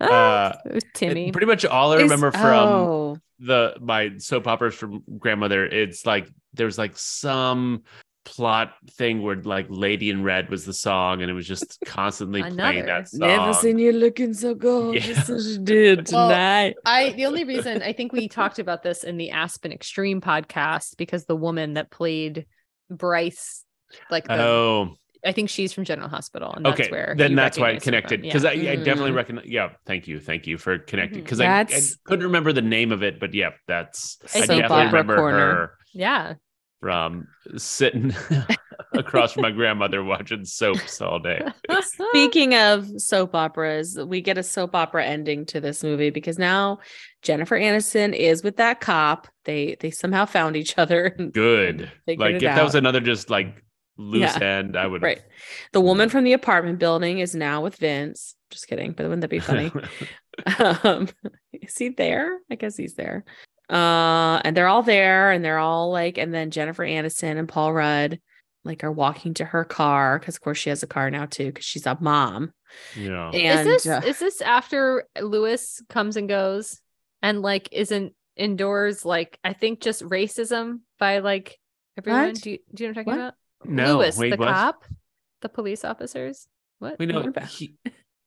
uh, Timmy. pretty much all I remember from oh, the my soap operas from grandmother. It's like there's like some plot thing where like Lady in Red was the song and it was just constantly playing Another. that song. Never seen you looking so gorgeous Yeah. as you did Well, tonight. I the only reason I think we talked about this in the Aspen Extreme podcast because the woman that played Bryce, like the, Oh, I think she's from General Hospital, and that's okay. where then that's why it connected because Yeah. I, I definitely Mm. recognize. Yeah, thank you, thank you for connecting because I, I couldn't remember the name of it, but yeah, that's I Soap definitely opera remember corner. her yeah, from sitting across from my grandmother watching soaps all day. Speaking of soap operas, we get a soap opera ending to this movie because now Jennifer Aniston is with that cop. They they somehow found each other. Good. Like it if that was another just like loose end, I would right. The woman from the apartment building is now with Vince. Just kidding, but wouldn't that be funny? um is he there i guess he's there uh and they're all there and they're all like and then jennifer aniston and paul rudd like are walking to her car because of course she has a car now too because she's a mom yeah. and is this uh, is this after Lewis comes and goes and like isn't indoors like I think just racism by like everyone? What? Do you do you know what I'm talking What? about? No, Lewis, wait, the what? cop, the police officers. What? We know about- he-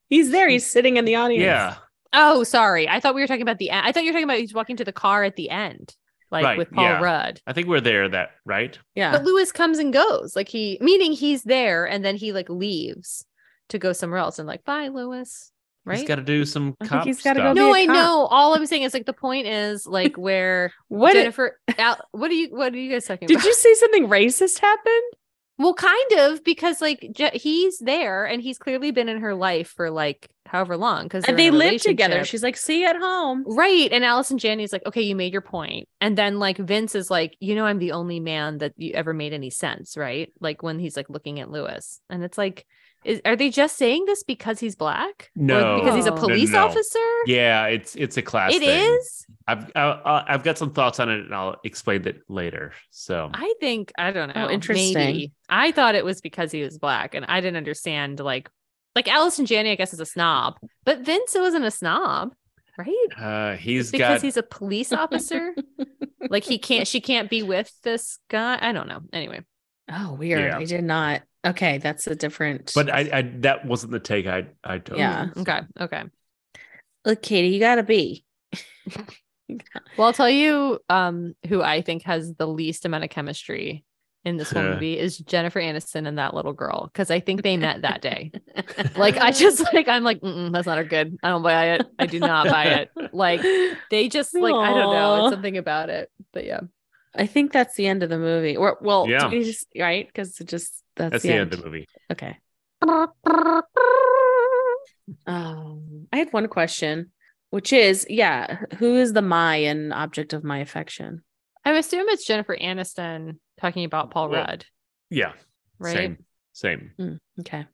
he's there he's sitting in the audience yeah. Oh, sorry. I thought we were talking about the end. I thought you were talking about he's walking to the car at the end, like Right, with Paul yeah. Rudd. I think we're there that right? yeah But Lewis comes and goes. Like he meaning he's there and then he like leaves to go somewhere else and like, bye, Lewis. Right? He's got to do some I cop he's gotta stuff. be no, I cop. know. All I'm saying is like the point is like where what did, Jennifer Al, what are you what are you guys talking did about? you say something racist happened Well, kind of because like Je- he's there and he's clearly been in her life for like however long because and they live together she's like see you at home Right. And Allison Janney's like, okay, you made your point. And then like Vince is like, you know, I'm the only man that you ever made any sense, right? Like when he's like looking at Lewis. And it's like, is are they just saying this because he's black? Or No. because he's a No, no, police no. officer? Yeah, it's it's a class. It thing. is. I've I, I've got some thoughts on it, and I'll explain that later. So I think I don't know. Oh, interesting. Maybe. I thought it was because he was black, and I didn't understand like like Allison Janney, I guess, is a snob, but Vince wasn't a snob, right? uh, he's because got he's a police officer. like he can't, she can't be with this guy. I don't know. Anyway, oh weird Yeah. i did not okay that's a different but I, I that wasn't the take I I took. Yeah. Mm, okay, okay. look katie you gotta be Well, I'll tell you, um, who I think has the least amount of chemistry in this whole movie is Jennifer Aniston and that little girl because I think they met that day. Like I just like I'm like Mm-mm, that's not a good. I don't buy it. I do not buy it. Like they just like I don't know. It's something about it. But yeah. I think that's the end of the movie. Or well, Yeah. we just right because it just that's, that's the, the end. end of the movie. Okay. Um, I had one question, which is, yeah, who is the my and object of my affection? I assume it's Jennifer Aniston talking about Paul Well, Rudd, Yeah, right? same, same. Mm, okay.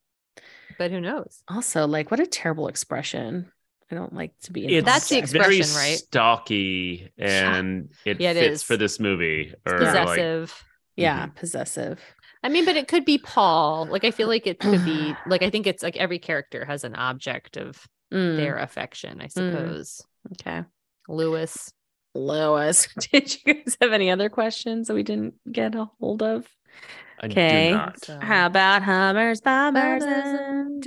But who knows? Also, like, what a terrible expression. I don't like to be. In It's That's the public. very expression, right? Stocky, and it Yeah, it fits is. for this movie. Or like, Possessive. Yeah, Mm-hmm. possessive. I mean, but it could be Paul. Like I feel like it could be like I think it's like every character has an object of Mm, their affection, I suppose. okay. Lewis. Lois, did you guys have any other questions that we didn't get a hold of? I Okay. do not. How about Hummers, Bombers, Bombers and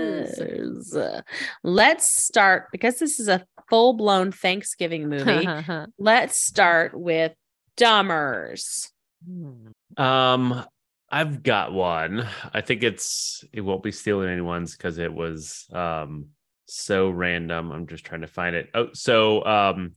Dumbers? Let's start because this is a full blown Thanksgiving movie. Let's start with Dummers. Um, I've got one. I think it's it won't be stealing anyone's because it was um so random. I'm just trying to find it. Oh, so um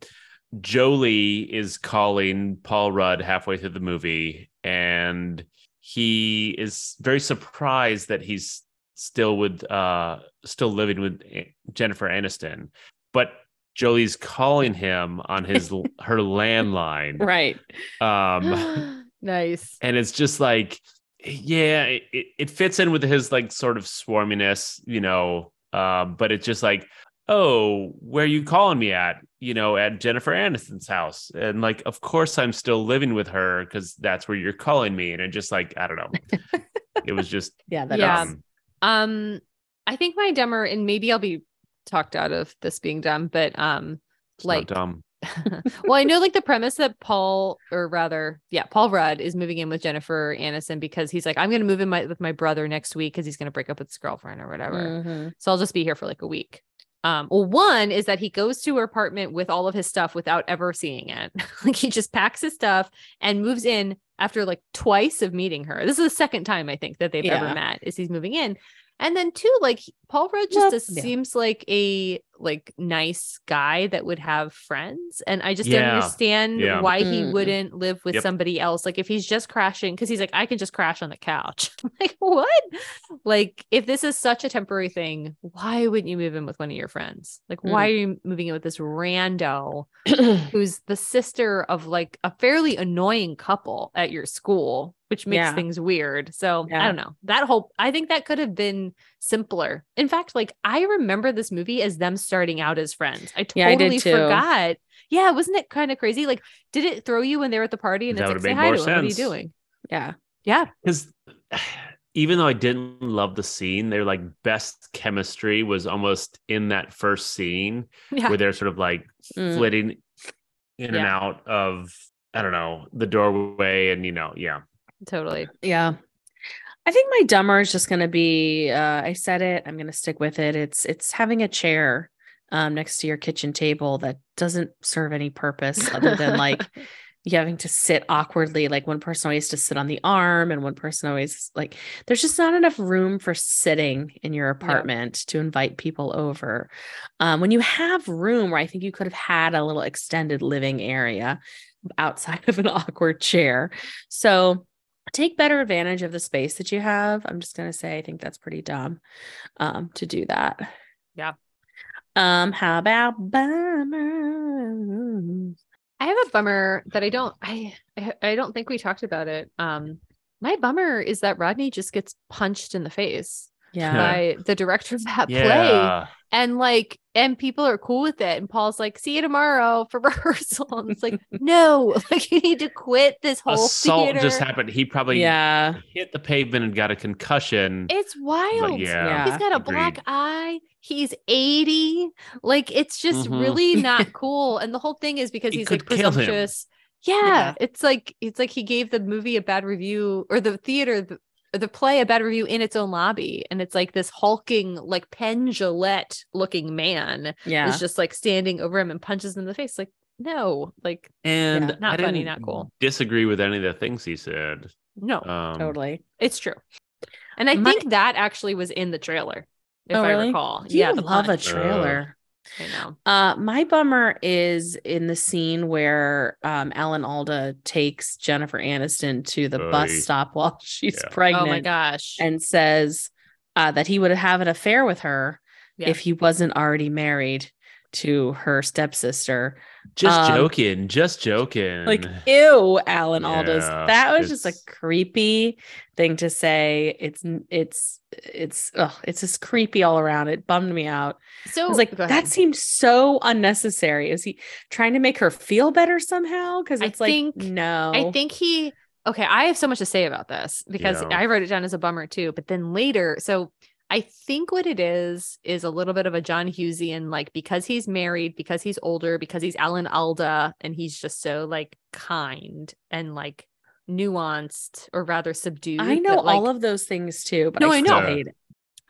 Joley is calling Paul Rudd halfway through the movie, and he is very surprised that he's still with uh still living with Jennifer Aniston, but Joley's calling him on his her landline. Right. Um nice. and it's just like yeah it, it- it fits in with his like sort of swarminess you know um but it's just like oh where are you calling me at you know at jennifer aniston's house and like of course i'm still living with her because that's where you're calling me and it just like i don't know it was just Yeah. That Yeah. um, Um, I think my dumber, and maybe I'll be talked out of this being dumb, but um, it's like dumb well, I know like the premise that Paul, or rather, yeah, Paul Rudd is moving in with Jennifer Aniston because he's like, I'm going to move in my, with my brother next week because he's going to break up with his girlfriend or whatever. Mhm. So I'll just be here for like a week. Um, well, one is that he goes to her apartment with all of his stuff without ever seeing it. like he just packs his stuff and moves in after like twice of meeting her. This is the second time I think that they've ever met is he's moving in. And then two, like Paul Rudd just yeah. seems like a like nice guy that would have friends. And I just don't understand Yeah. why he Mm. wouldn't live with Yep. somebody else. Like if he's just crashing, because he's like, I can just crash on the couch. like, what? Like, if this is such a temporary thing, why wouldn't you move in with one of your friends? Like, why Mm. are you moving in with this rando who's the sister of like a fairly annoying couple at your school, which makes Yeah. things weird. So I don't know. That whole I think that could have been simpler. In fact, like I remember this movie as them starting out as friends. I Yeah, I did totally forgot. Yeah, wasn't it kind of crazy? Like, did it throw you when they were at the party and That it's like, say hi to him. What are you doing? yeah. Yeah. because even though I didn't love the scene, their like best chemistry was almost in that first scene Yeah. where they're sort of like Mm. flitting in and out of I don't know the doorway, and you know, yeah, Totally. Yeah. I think my dumber is just gonna be uh I said it, I'm gonna stick with it. It's it's having a chair um next to your kitchen table that doesn't serve any purpose other than like you having to sit awkwardly. Like one person always to sit on the arm and one person always like there's just not enough room for sitting in your apartment to invite people over. Um when you have room where I think you could have had a little extended living area outside of an awkward chair. So take better advantage of the space that you have. I'm just gonna say I think that's pretty dumb um to do that. Yeah. Um, how about bummers? I have a bummer that I don't I I I don't think we talked about it. Um my bummer is that Rodney just gets punched in the face Yeah. by the director of that play. And like and people are cool with it. And Paul's like, see you tomorrow for rehearsal. And it's like, no, like you need to quit this whole Assault theater. just happened. He probably yeah. hit the pavement and got a concussion. It's wild. yeah, Yeah. He's got a agreed. black eye. He's 80. Like it's just Mhm. really not cool. And the whole thing is because It he's like could kill him. presumptuous. Yeah, Yeah. It's like it's like he gave the movie a bad review or the theater the, the play a bad review in its own lobby. And it's like this hulking, like Penn Jillette looking man Yeah. is just like standing over him and punches him in the face. Like, no, like and Yeah, not I funny, didn't cool. Disagree with any of the things he said. no, Um, totally. it's true. And I My- think that actually was in the trailer, if Oh, I recall. You yeah, the love a punch. trailer. I know. Uh, my bummer is in the scene where um, Alan Alda takes Jennifer Aniston to the bus stop while she's Yeah. pregnant Oh my gosh. and says uh, that he would have an affair with her Yeah. if he wasn't already married to her stepsister. Just Um, joking. Just joking. Like, ew, Alan Alda's. Yeah, That was just a creepy thing to say. It's it's it's ugh, it's just creepy all around. It bummed me out. so I was like, that seemed so unnecessary. Is he trying to make her feel better somehow? Because I it's like, think- no. I think he okay, I have so much to say about this because Yeah. I wrote it down as a bummer too, but then later, so I think what it is is a little bit of a John Hughesian, like because he's married, because he's older, because he's Alan Alda, and he's just so like kind and like nuanced or rather subdued. I know that, like, all of those things too, but No, I, I know. hate it.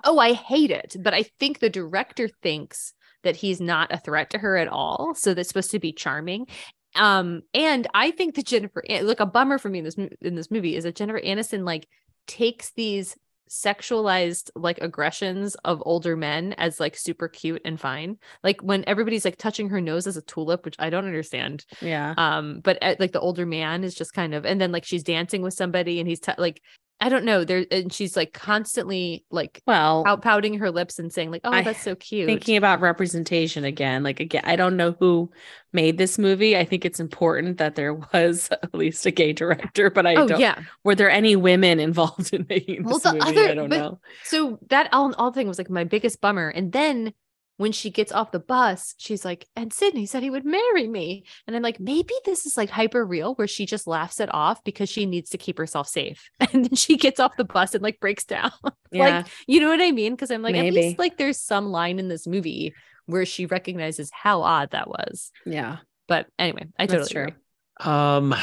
oh, I hate it. But I think the director thinks that he's not a threat to her at all. So that's supposed to be charming. Um, and I think that Jennifer, look, a bummer for me in this in this movie is that Jennifer Aniston like takes these sexualized like aggressions of older men as like super cute and fine. Like when everybody's like touching her nose as a tulip, which I don't understand. Yeah. Um, but uh, like the older man is just kind of, and then like she's dancing with somebody and he's t- like, I don't know, there, and she's like constantly like Well, out pouting her lips and saying like, "Oh, I- that's so cute." thinking about representation again, like again, I don't know who made this movie. I think it's important that there was at least a gay director, but I oh don't. yeah. Were there any women involved in making Well, this the movie? other- I don't but- know. So that all, all thing was like my biggest bummer. And then when she gets off the bus, she's like, "And Sidney said he would marry me." And I'm like, maybe this is like hyper real, where she just laughs it off because she needs to keep herself safe. And then she gets off the bus and like breaks down. Yeah. Like, you know what I mean? Because I'm like, at least like there's some line in this movie where she recognizes how odd that was. yeah. But anyway, I That's totally true. agree. Um,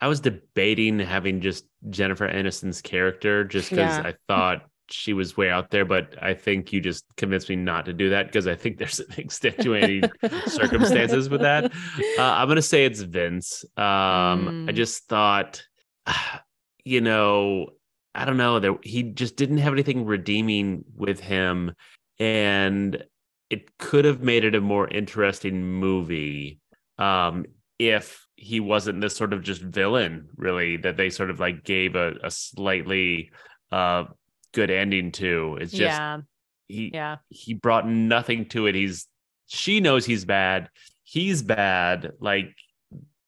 I was debating having just Jennifer Aniston's character just because Yeah. I thought she was way out there, but I think you just convinced me not to do that because I think there's an extenuating circumstances with that. Uh, I'm gonna say it's Vince. Um, I Mm. just thought, you know, I don't know, there he just didn't have anything redeeming with him, and it could have made it a more interesting movie um, if he wasn't this sort of just villain, really, that they sort of like gave a, a slightly uh, good ending to. It's just yeah, he yeah, he brought nothing to it. He's she knows he's bad. He's bad. Like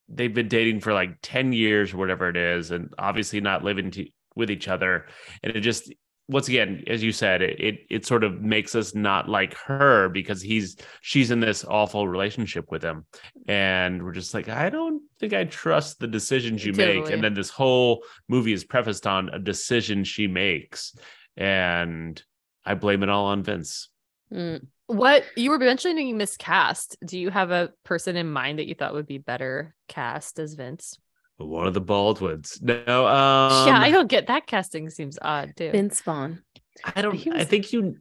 they've been dating for like 10 years or whatever it is, and obviously not living to, with each other. And it just once again, as you said, it, it it sort of makes us not like her because he's she's in this awful relationship with him. And we're just like, I don't think I trust the decisions you make. And then this whole movie is prefaced on a decision she makes. And I blame it all on Vince. Mm. What you were mentioning miscast. Do you have a person in mind that you thought would be better cast as Vince? One of the Baldwins. No, um, yeah, I don't get that casting seems odd too. Vince Vaughn. I don't. he I think you.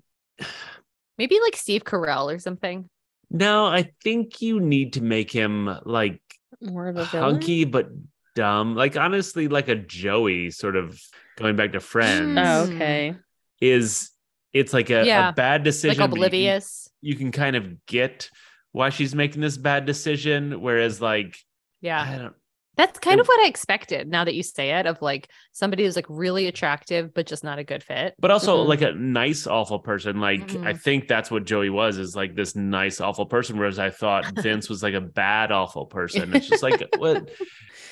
Maybe like Steve Carell or something. No, I think you need to make him like More of a villain. hunky but dumb. Like honestly, like a Joey sort of going back to Friends Oh, Mm. okay. is. It's like a, Yeah, a bad decision. like but you oblivious. You can, kind of get why she's making this bad decision, whereas like Yeah. I don't. That's kind And- of what I expected now that you say it of like somebody who's like really attractive but just not a good fit. But also Mhm. like a nice awful person. Like I Mhm. think that's what Joey was is like this nice awful person. Whereas I thought Vince was like a bad awful person. It's just like what?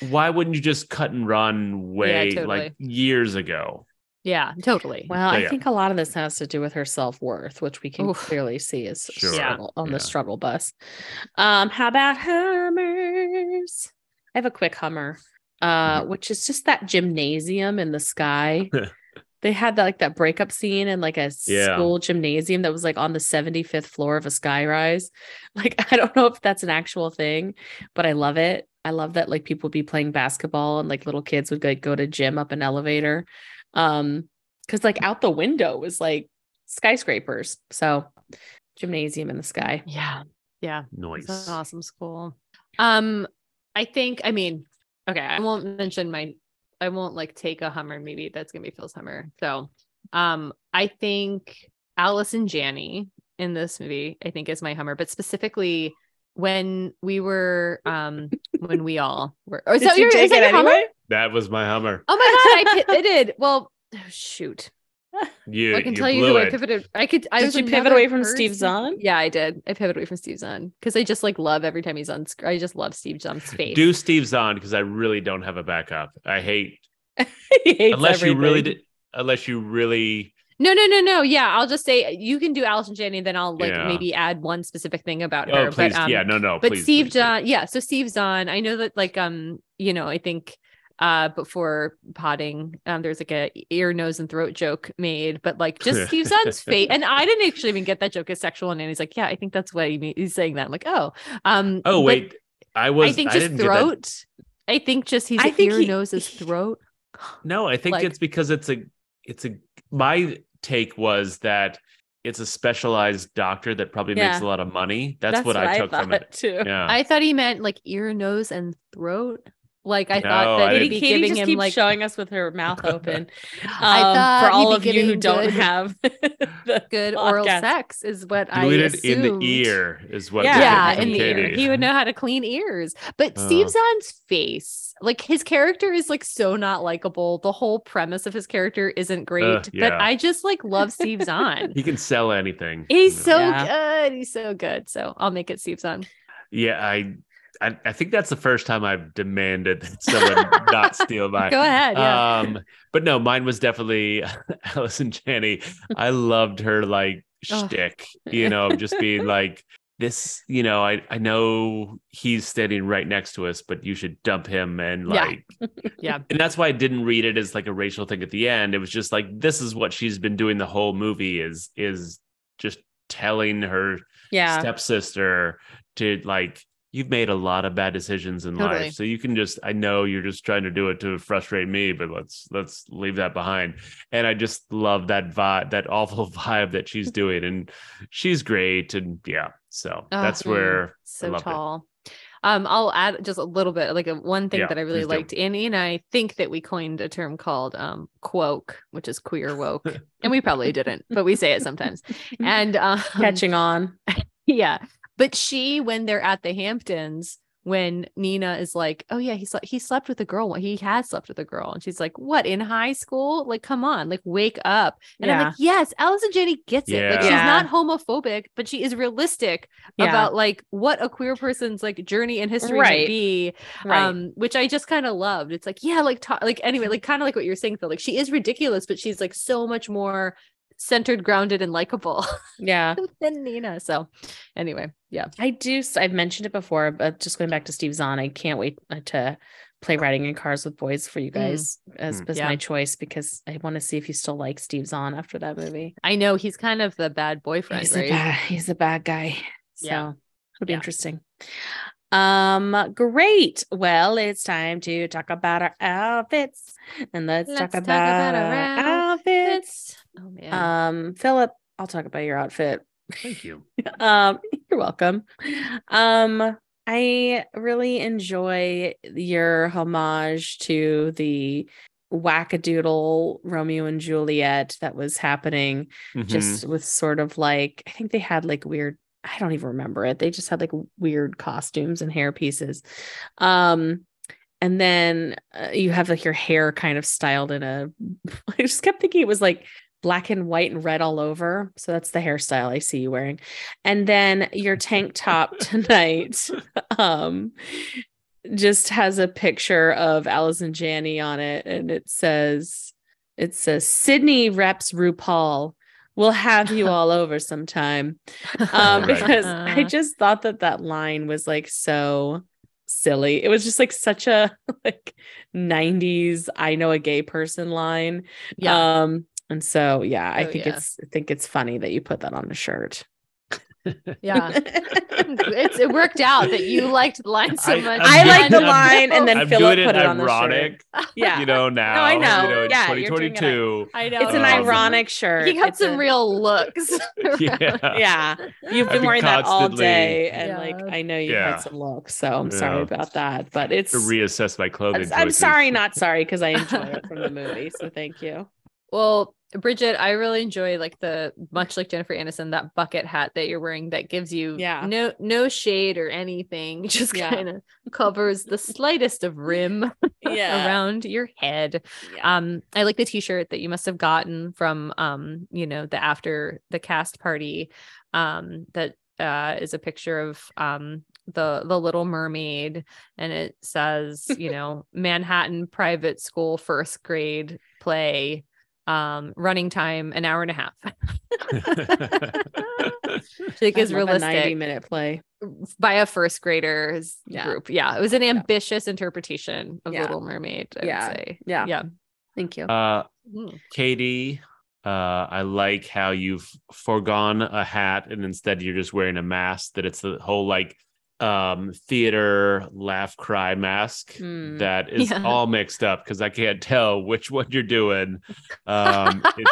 Why wouldn't you just cut and run way totally. like years ago? Yeah, totally. Well, So, I yeah. think a lot of this has to do with her self worth, which we can Oof. clearly see is Sure. struggle on Yeah. the struggle bus. Um, how about Hummers? I have a quick Hummer, uh, Mm-hmm. which is just that gymnasium in the sky. they had that like that breakup scene in like a Yeah. school gymnasium that was like on the 75th floor of a skyrise. Like I don't know if that's an actual thing, but I love it. I love that like people would be playing basketball and like little kids would like, go to gym up an elevator. Um, because like out the window was like skyscrapers. So gymnasium in the sky. yeah. Yeah. Noise. It's an awesome school. Um, I think, I mean, okay, I won't mention my, I won't like take a Hummer. Maybe that's gonna be Phil's Hummer. So, um, I think Allison Janney in this movie, I think is my Hummer, but specifically when we were, um, when we all were. Or, so you you're, take is that it your Hummer? anyway? That was my Hummer. Oh my god, I pivoted. Well, oh, shoot. You, I can you tell you blew who I pivoted. I could. I Did was you pivot another away from Steve person- Zahn? Yeah, I did. I pivoted away from Steve Zahn because I just like love every time he's on. Sc- I just love Steve Zahn's face. Do Steve Zahn because I really don't have a backup. I hate He hates unless you really did. Unless you really, No, no, no, no. Yeah, I'll just say you can do Allison Janney, then I'll like Yeah. maybe add one specific thing about her. oh please, but, um, yeah, no, no, but please, Steve please, please. Zahn, yeah. So Steve Zahn, I know that like um, you know, I think uh before potting, um, there's like a ear, nose, and throat joke made, but like just Steve Zahn's face, and I didn't actually even get that joke as sexual, and he's like, yeah, I think that's what he mean- he's saying that. I'm like, oh, um, Oh wait, I was. I think I just that- throat. I think just he's I think ear, he- nose, his throat. No, I think Like- it's because it's a it's a my take was that it's a specialized doctor that probably makes a lot of money. That's, what, I took from it. too. Yeah. I thought he meant like ear, nose, and throat. Like I No, thought that he'd be Katie giving just him keeps like showing us with her mouth open. I Um, thought for all he'd of you who giving don't good- have the good oral podcast. sex is what I Glued it in the ear is what. Yeah, Yeah, in the ear. He would know how to clean ears. But Uh. Steve Zahn's face, like his character is like so not likable. The whole premise of his character isn't great. Ugh, But. I just like love Steve Zahn. He can sell anything. He's you so. Yeah. good. He's so good. So I'll make it Steve Zahn. Yeah, I, I I think that's the first time I've demanded that someone not steal my. Go ahead. Yeah. Um, but no, mine was definitely Allison Janney. I loved her like Oh. shtick, you know, just being like this. You know, I I know he's standing right next to us, but you should dump him and Yeah. like, Yeah. and that's why I didn't read it as like a racial thing at the end. It was just like this is what she's been doing the whole movie is is just telling her Yeah. stepsister to like you've made a lot of bad decisions in Totally. life so you can just i know you're just trying to do it to frustrate me but let's let's leave that behind and i just love that vibe that awful vibe that she's doing and she's great and yeah so Oh, that's mm, where so loved it. tall. Um, I'll add just a little bit, like a one thing Yeah, that I really please do. liked. Annie and I think that we coined a term called um quoke, which is queer woke, and we probably didn't, but we say it sometimes. And um, Catching on. yeah, but she, when they're at the Hamptons, when Nina is like, "Oh yeah, he slept. He slept with a girl. He has slept with a girl," and she's like, "What in high school? Like, come on, like wake up." And I'm like, "Yes, Allison Janney gets it. Like, she's Yeah. not homophobic, but she is realistic Yeah. about like what a queer person's like journey and history Right. might be." Right. Um, which I just kind of loved. It's like, yeah, like, ta- like anyway, like kind of like what you're saying, Phil. Like, she is ridiculous, but she's like so much more centered, grounded, and likable yeah. than Nina. So, anyway, yeah. I do. I've mentioned it before, but just going back to Steve Zahn, I can't wait uh, to play Riding in Cars with Boys for you guys as, Mm. as Yeah. my choice because I want to see if you still like Steve Zahn after that movie. I know he's kind of the bad boyfriend, he's right? a bad, he's a bad guy. So Yeah. it'll be Yeah. interesting. Um, great. Well, it's time to talk about our outfits, and let's, Let's talk, talk about, about our our outfits. Oh man. Um, Philip, I'll talk about your outfit. thank you um you're welcome um i really enjoy your homage to the wackadoodle romeo and juliet that was happening Mhm. just with sort of like i think they had like weird i don't even remember it they just had like weird costumes and hair pieces um and then uh, you have like your hair kind of styled in a i just kept thinking it was like black and white and red all over. So that's the hairstyle i see you wearing. And then your tank top tonight um just has a picture of Allison Janney on it and it says it says Sidney reps RuPaul. We'll have you all over sometime. Um Right. because I just thought that that line was like so silly. It was just like such a like 90s I know a gay person line. Yeah. um and so yeah I Oh, think yeah. it's I think it's funny that you put that on a shirt yeah. it's it worked out that you liked the line so much. I like the line and then I'm Philip doing put it it on the shirt. yeah you know now I know. you know Yeah, you're doing it 2022 I know. it's an Um, ironic shirt He got It's some a- real looks. yeah yeah you've I've been been wearing that all day and like I know you Yeah. had some looks so I'm sorry about that but it's to reassess my clothing I'm, I'm sorry not sorry because I enjoy it from the movie so thank you Well, Bridget, I really enjoy like the much like Jennifer Aniston that bucket hat that you're wearing that gives you Yeah. no no shade or anything, just Yeah. kind of covers the slightest of rim yeah around your head. yeah. Um, I like the t-shirt that you must have gotten from um, you know, the after the cast party. Um, that uh is a picture of um the the little mermaid and it says you know manhattan private school first grade play um running time an hour and a half I think I is love a Ninety minute play by a first graders Yeah. group yeah it was an ambitious interpretation of Yeah. little mermaid i Yeah. would say Yeah. yeah thank you uh Mm. Katie, uh, I like how you've foregone a hat and instead you're just wearing a mask. That it's the whole like um theater laugh cry mask Hmm. that is Yeah. all mixed up because I can't tell which one you're doing. Um, it's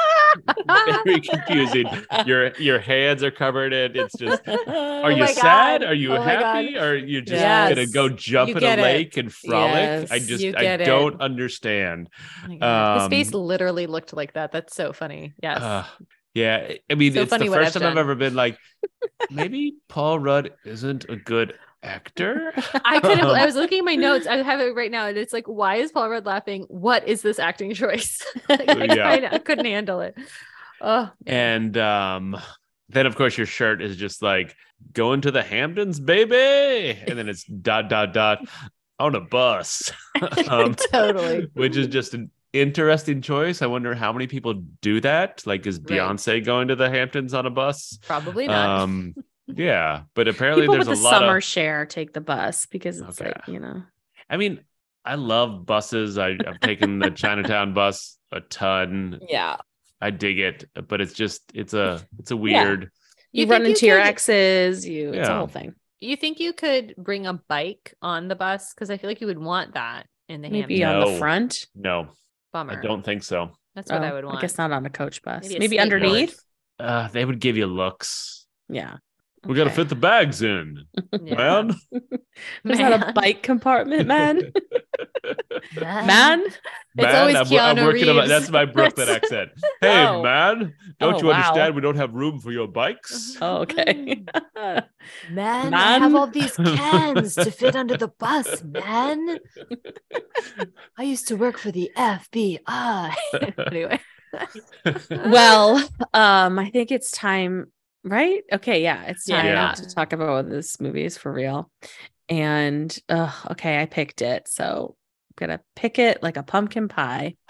very confusing. Your your hands are covered in. It's just. Are you sad? God. Are you Oh happy? Are you just Yes. gonna go jump You in a it. lake and frolic? I just I it. don't understand. Oh God. His face Um, literally looked like that. That's so funny. Yes. Uh, yeah, I mean, So it's the first I've time I've ever been like, maybe Paul Rudd isn't a good actor. I couldn't. I was looking at my notes. I have it right now, and it's like, why is Paul Rudd laughing? What is this acting choice? Like, I, Yeah. kinda- I couldn't handle it. Oh, and um, then of course your shirt is just like going to the Hamptons, baby, and then it's dot dot dot on a bus, um, totally. which is just an interesting choice. I wonder how many people do that. Like, is Right. Beyonce going to the Hamptons on a bus? Probably not. Um, yeah, but apparently People there's with a the lot summer of. share take the bus because it's Okay. like you know I mean, I love buses. I, I've taken the Chinatown bus a ton. yeah I dig it, but it's just it's a it's a Yeah. weird. you, You run think you into your could- exes you it's a whole thing You think you could bring a bike on the bus? Because I feel like you would want that in the Maybe Hamptons. on the front. No, Bummer. I don't think so. That's what I Oh, would want. I guess not on a coach bus. Maybe Maybe, skateboard. underneath. Uh, they would give you looks. Yeah. We got to fit the bags in, Yeah. man. There's not a bike compartment, man. Man. man. It's always I'm, Keanu I'm working on my, Reeves. that's my Brooklyn accent. Hey, Oh. man, don't Oh, you wow. understand? We don't have room for your bikes. Oh, okay. Man, I have all these cans to fit under the bus, man. I used to work for the FBI. anyway. well, um, I think it's time, right? Okay, yeah, it's time Yeah. to talk about what this movie is for real. And uh, okay, I picked it, so I'm gonna pick it like a pumpkin pie.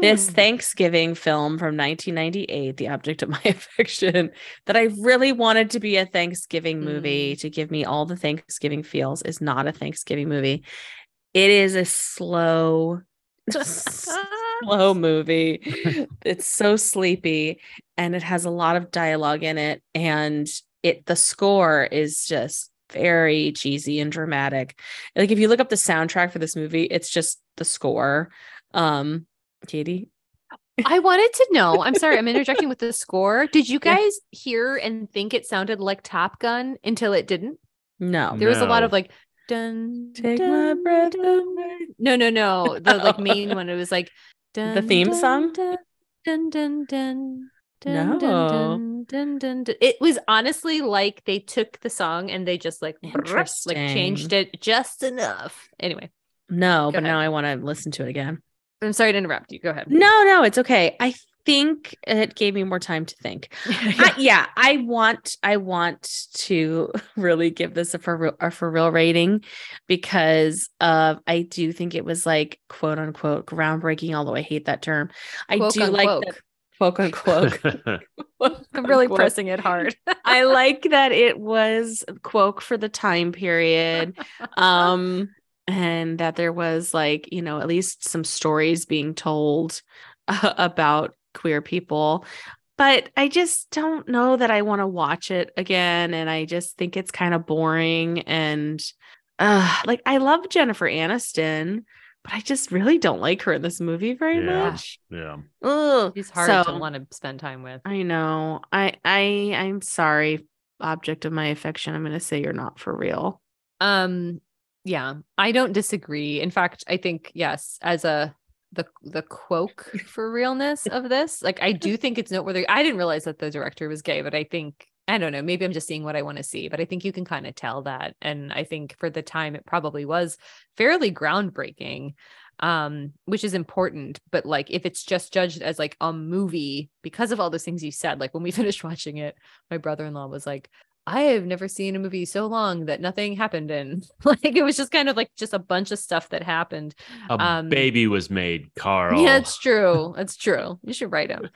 This Thanksgiving film from 1998, The Object of My Affection, that I really wanted to be a Thanksgiving movie to give me all the Thanksgiving feels, is not a Thanksgiving movie. It is a slow, slow movie. it's so sleepy and it has a lot of dialogue in it. And it the score is just very cheesy and dramatic. Like if you look up the soundtrack for this movie, it's just the score. Um Katie. I wanted to know. I'm sorry, I'm interjecting with the score. Did you Yeah. guys hear and think it sounded like Top Gun until it didn't? No. There was a lot of like dun Take my breath dun. away. No, no, no. The like main one. It was like dun, theme dun, song? Dun dun dun dun. Dun, No. dun, dun. It was honestly like they took the song and they just like like changed it just enough. Anyway, No, but now. I want to listen to it again. I'm sorry to interrupt you. Go ahead. No, no, it's okay. I think it gave me more time to think. I, yeah, I want I want to really give this a for real, a for real rating because uh, I do think it was like quote unquote groundbreaking. Although I hate that term, I Quote, do like unquote. That quote unquote. I'm really Quote. pressing it hard. I like that it was quote for the time period. Um and that there was like, you know, at least some stories being told uh, about queer people. But I just don't know that I want to watch it again and I just think it's kind of boring and uh like I love Jennifer Aniston, but I just really don't like her in this movie very Yeah. much. yeah. Ugh. He's hard to So- want to spend time with. I know. I I I'm sorry, object of my affection. I'm going to say you're not for real. Um, yeah, I don't disagree. In fact, I think yes, as a the the quoke for realness of this, like I do think it's noteworthy. I didn't realize that the director was gay, but I think I don't know. Maybe I'm just seeing what I want to see, but I think you can kind of tell that. And I think for the time, it probably was fairly groundbreaking, um, which is important. But like, if it's just judged as like a movie because of all those things you said, like when we finished watching it, my brother-in-law was like, I have never seen a movie so long that nothing happened in. like it was just kind of like just a bunch of stuff that happened. A Um, baby was made, Carl. Yeah, it's true. It's true. You should write him.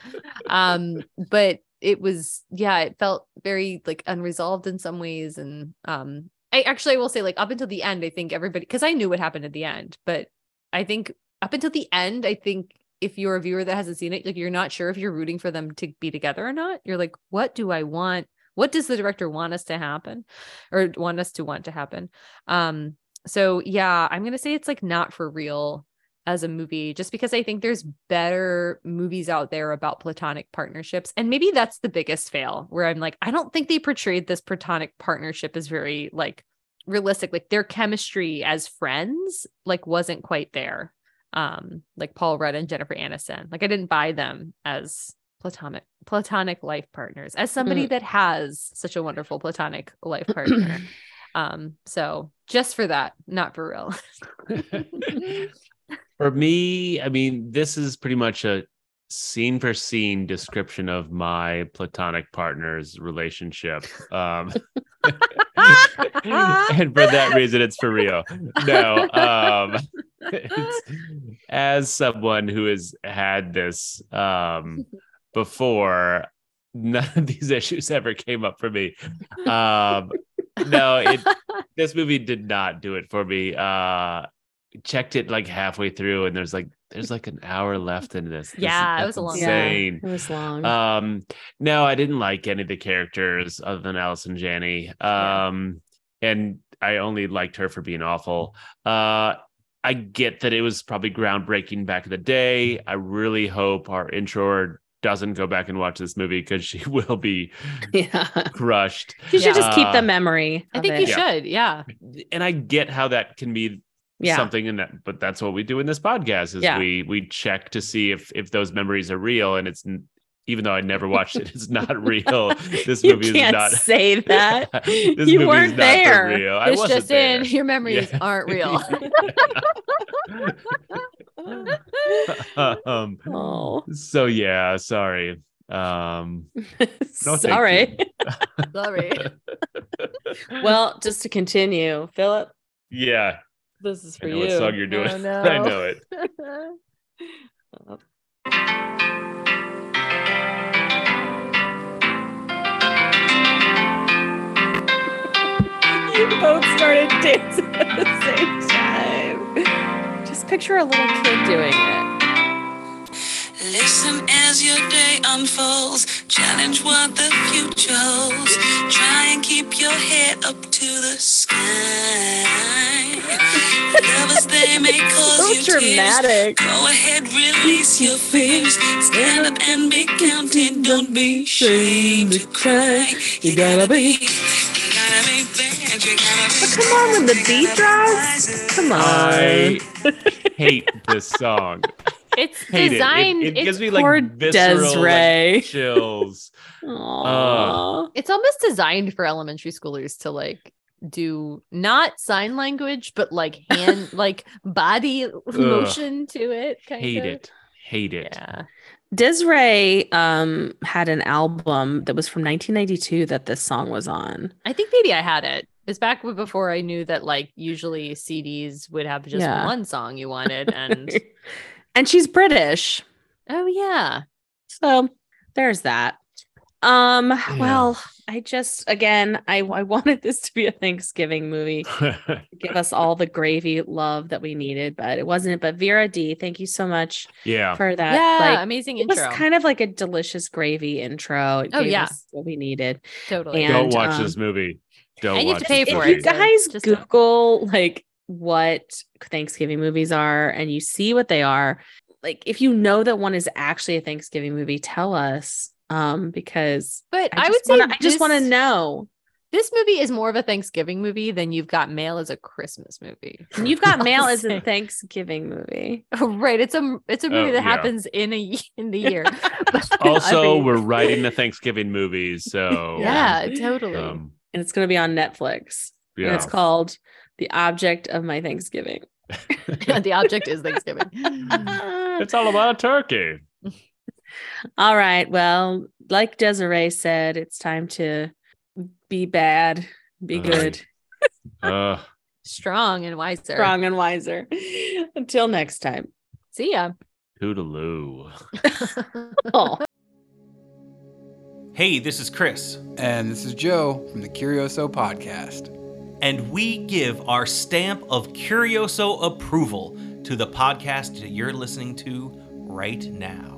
Um, but it was, yeah, it felt very like unresolved in some ways. And um, I actually will say, like, up until the end, I think everybody because I knew what happened at the end, but I think up until the end, I think if you're a viewer that hasn't seen it, like you're not sure if you're rooting for them to be together or not. You're like, what do I want? What does the director want us to happen or want us to want to happen? Um, so yeah, I'm gonna say it's like not for real as a movie just because I think there's better movies out there about platonic partnerships. And maybe that's the biggest fail where I'm like, I don't think they portrayed this platonic partnership as very like realistic. Like their chemistry as friends, like wasn't quite there. Um, like Paul Rudd and Jennifer Aniston. Like I didn't buy them as platonic platonic life partners as somebody that has such a wonderful platonic life partner. um, so just for that, not for real. For me, I mean, this is pretty much a scene for scene description of my platonic partner's relationship. Um, and for that reason, it's for real. No, um, as someone who has had this um, before, none of these issues ever came up for me. Um, no, it this movie did not do it for me. Uh checked it like halfway through and there's like there's like an hour left in this. This- Yeah, it was a long- insane. it was long. Um no, I didn't like any of the characters other than Allison Janney. Yeah. Um and I only liked her for being awful. Uh, I get that it was probably groundbreaking back in the day. I really hope our intro doesn't go back and watch this movie because she will be Yeah. crushed. You should just keep Uh, the memory. I think it. you Yeah. should. Yeah. And I get how that can be Yeah. something in that, but that's what we do in this podcast is Yeah. we we check to see if if those memories are real. And it's even though I never watched it, it's not real. This you movie can't is not. say that. this You movie weren't is not there. real. I It's wasn't just in your memories Yeah. aren't real. um, Oh, so yeah, sorry. Um, No, thank sorry. Sorry. well, just to continue, Philip, yeah, this is for I know you. what song you're doing. Oh, no. I know it. You both started dancing at the same time. Just picture a little kid doing it. Listen as your day unfolds. Challenge what the future holds. Try and keep your head up to the sky. Lovers, they may cause So you tears. dramatic. Go ahead, release your fears. Stand up and be counted. Don't be ashamed to cry. You gotta be. You gotta be bad. You gotta be. But come on, when the beat drops, come on. I hate this song. It's Hate designed. it. It, it it's, gives me like poor visceral like, Des'ree. chills. Aw. it's almost designed for elementary schoolers to like do not sign language, but like hand, like body motion to it. Kind Hate of. it. Hate it. Yeah. Des'ree um had an album that was from 1992 that this song was on. I think maybe I had it. It's back before I knew that like usually CDs would have just Yeah. one song you wanted. And and she's British. oh, yeah. So there's that. Um well, I just again I I wanted this to be a Thanksgiving movie. Give us all the gravy love that we needed, but it wasn't. But Vera D, thank you so much yeah. for that. yeah. like, amazing intro. it was kind of like a delicious gravy intro. It Oh, gave yeah. us what we needed. totally. and- Don't watch um, this movie. Don't and you have to pay this for movie. if you guys Just don't. Google like what Thanksgiving movies are and you see what they are, like if you know that one is actually a Thanksgiving movie, tell us. Um, because But I, I, would just say wanna, I just want to know. This movie is more of a Thanksgiving movie than You've Got Mail as a Christmas movie. And you've got mail I'll as a. Thanksgiving movie. right. It's a it's a movie Oh, that yeah. happens in a in the year. But Also, every- we're writing the Thanksgiving movies, so yeah, totally. um, And it's gonna be on Netflix. And yeah. it's called The Object of My Thanksgiving. the object is Thanksgiving. it's all about a turkey. All right. Well, like Des'ree said, it's time to be bad, be Uh, good, Uh, Strong and wiser. strong, and wiser. Until next time. See ya. toodaloo. Oh. Hey, this is Chris, And this is Joe from the Curioso Podcast. And we give our stamp of Curioso approval to the podcast that you're listening to right now.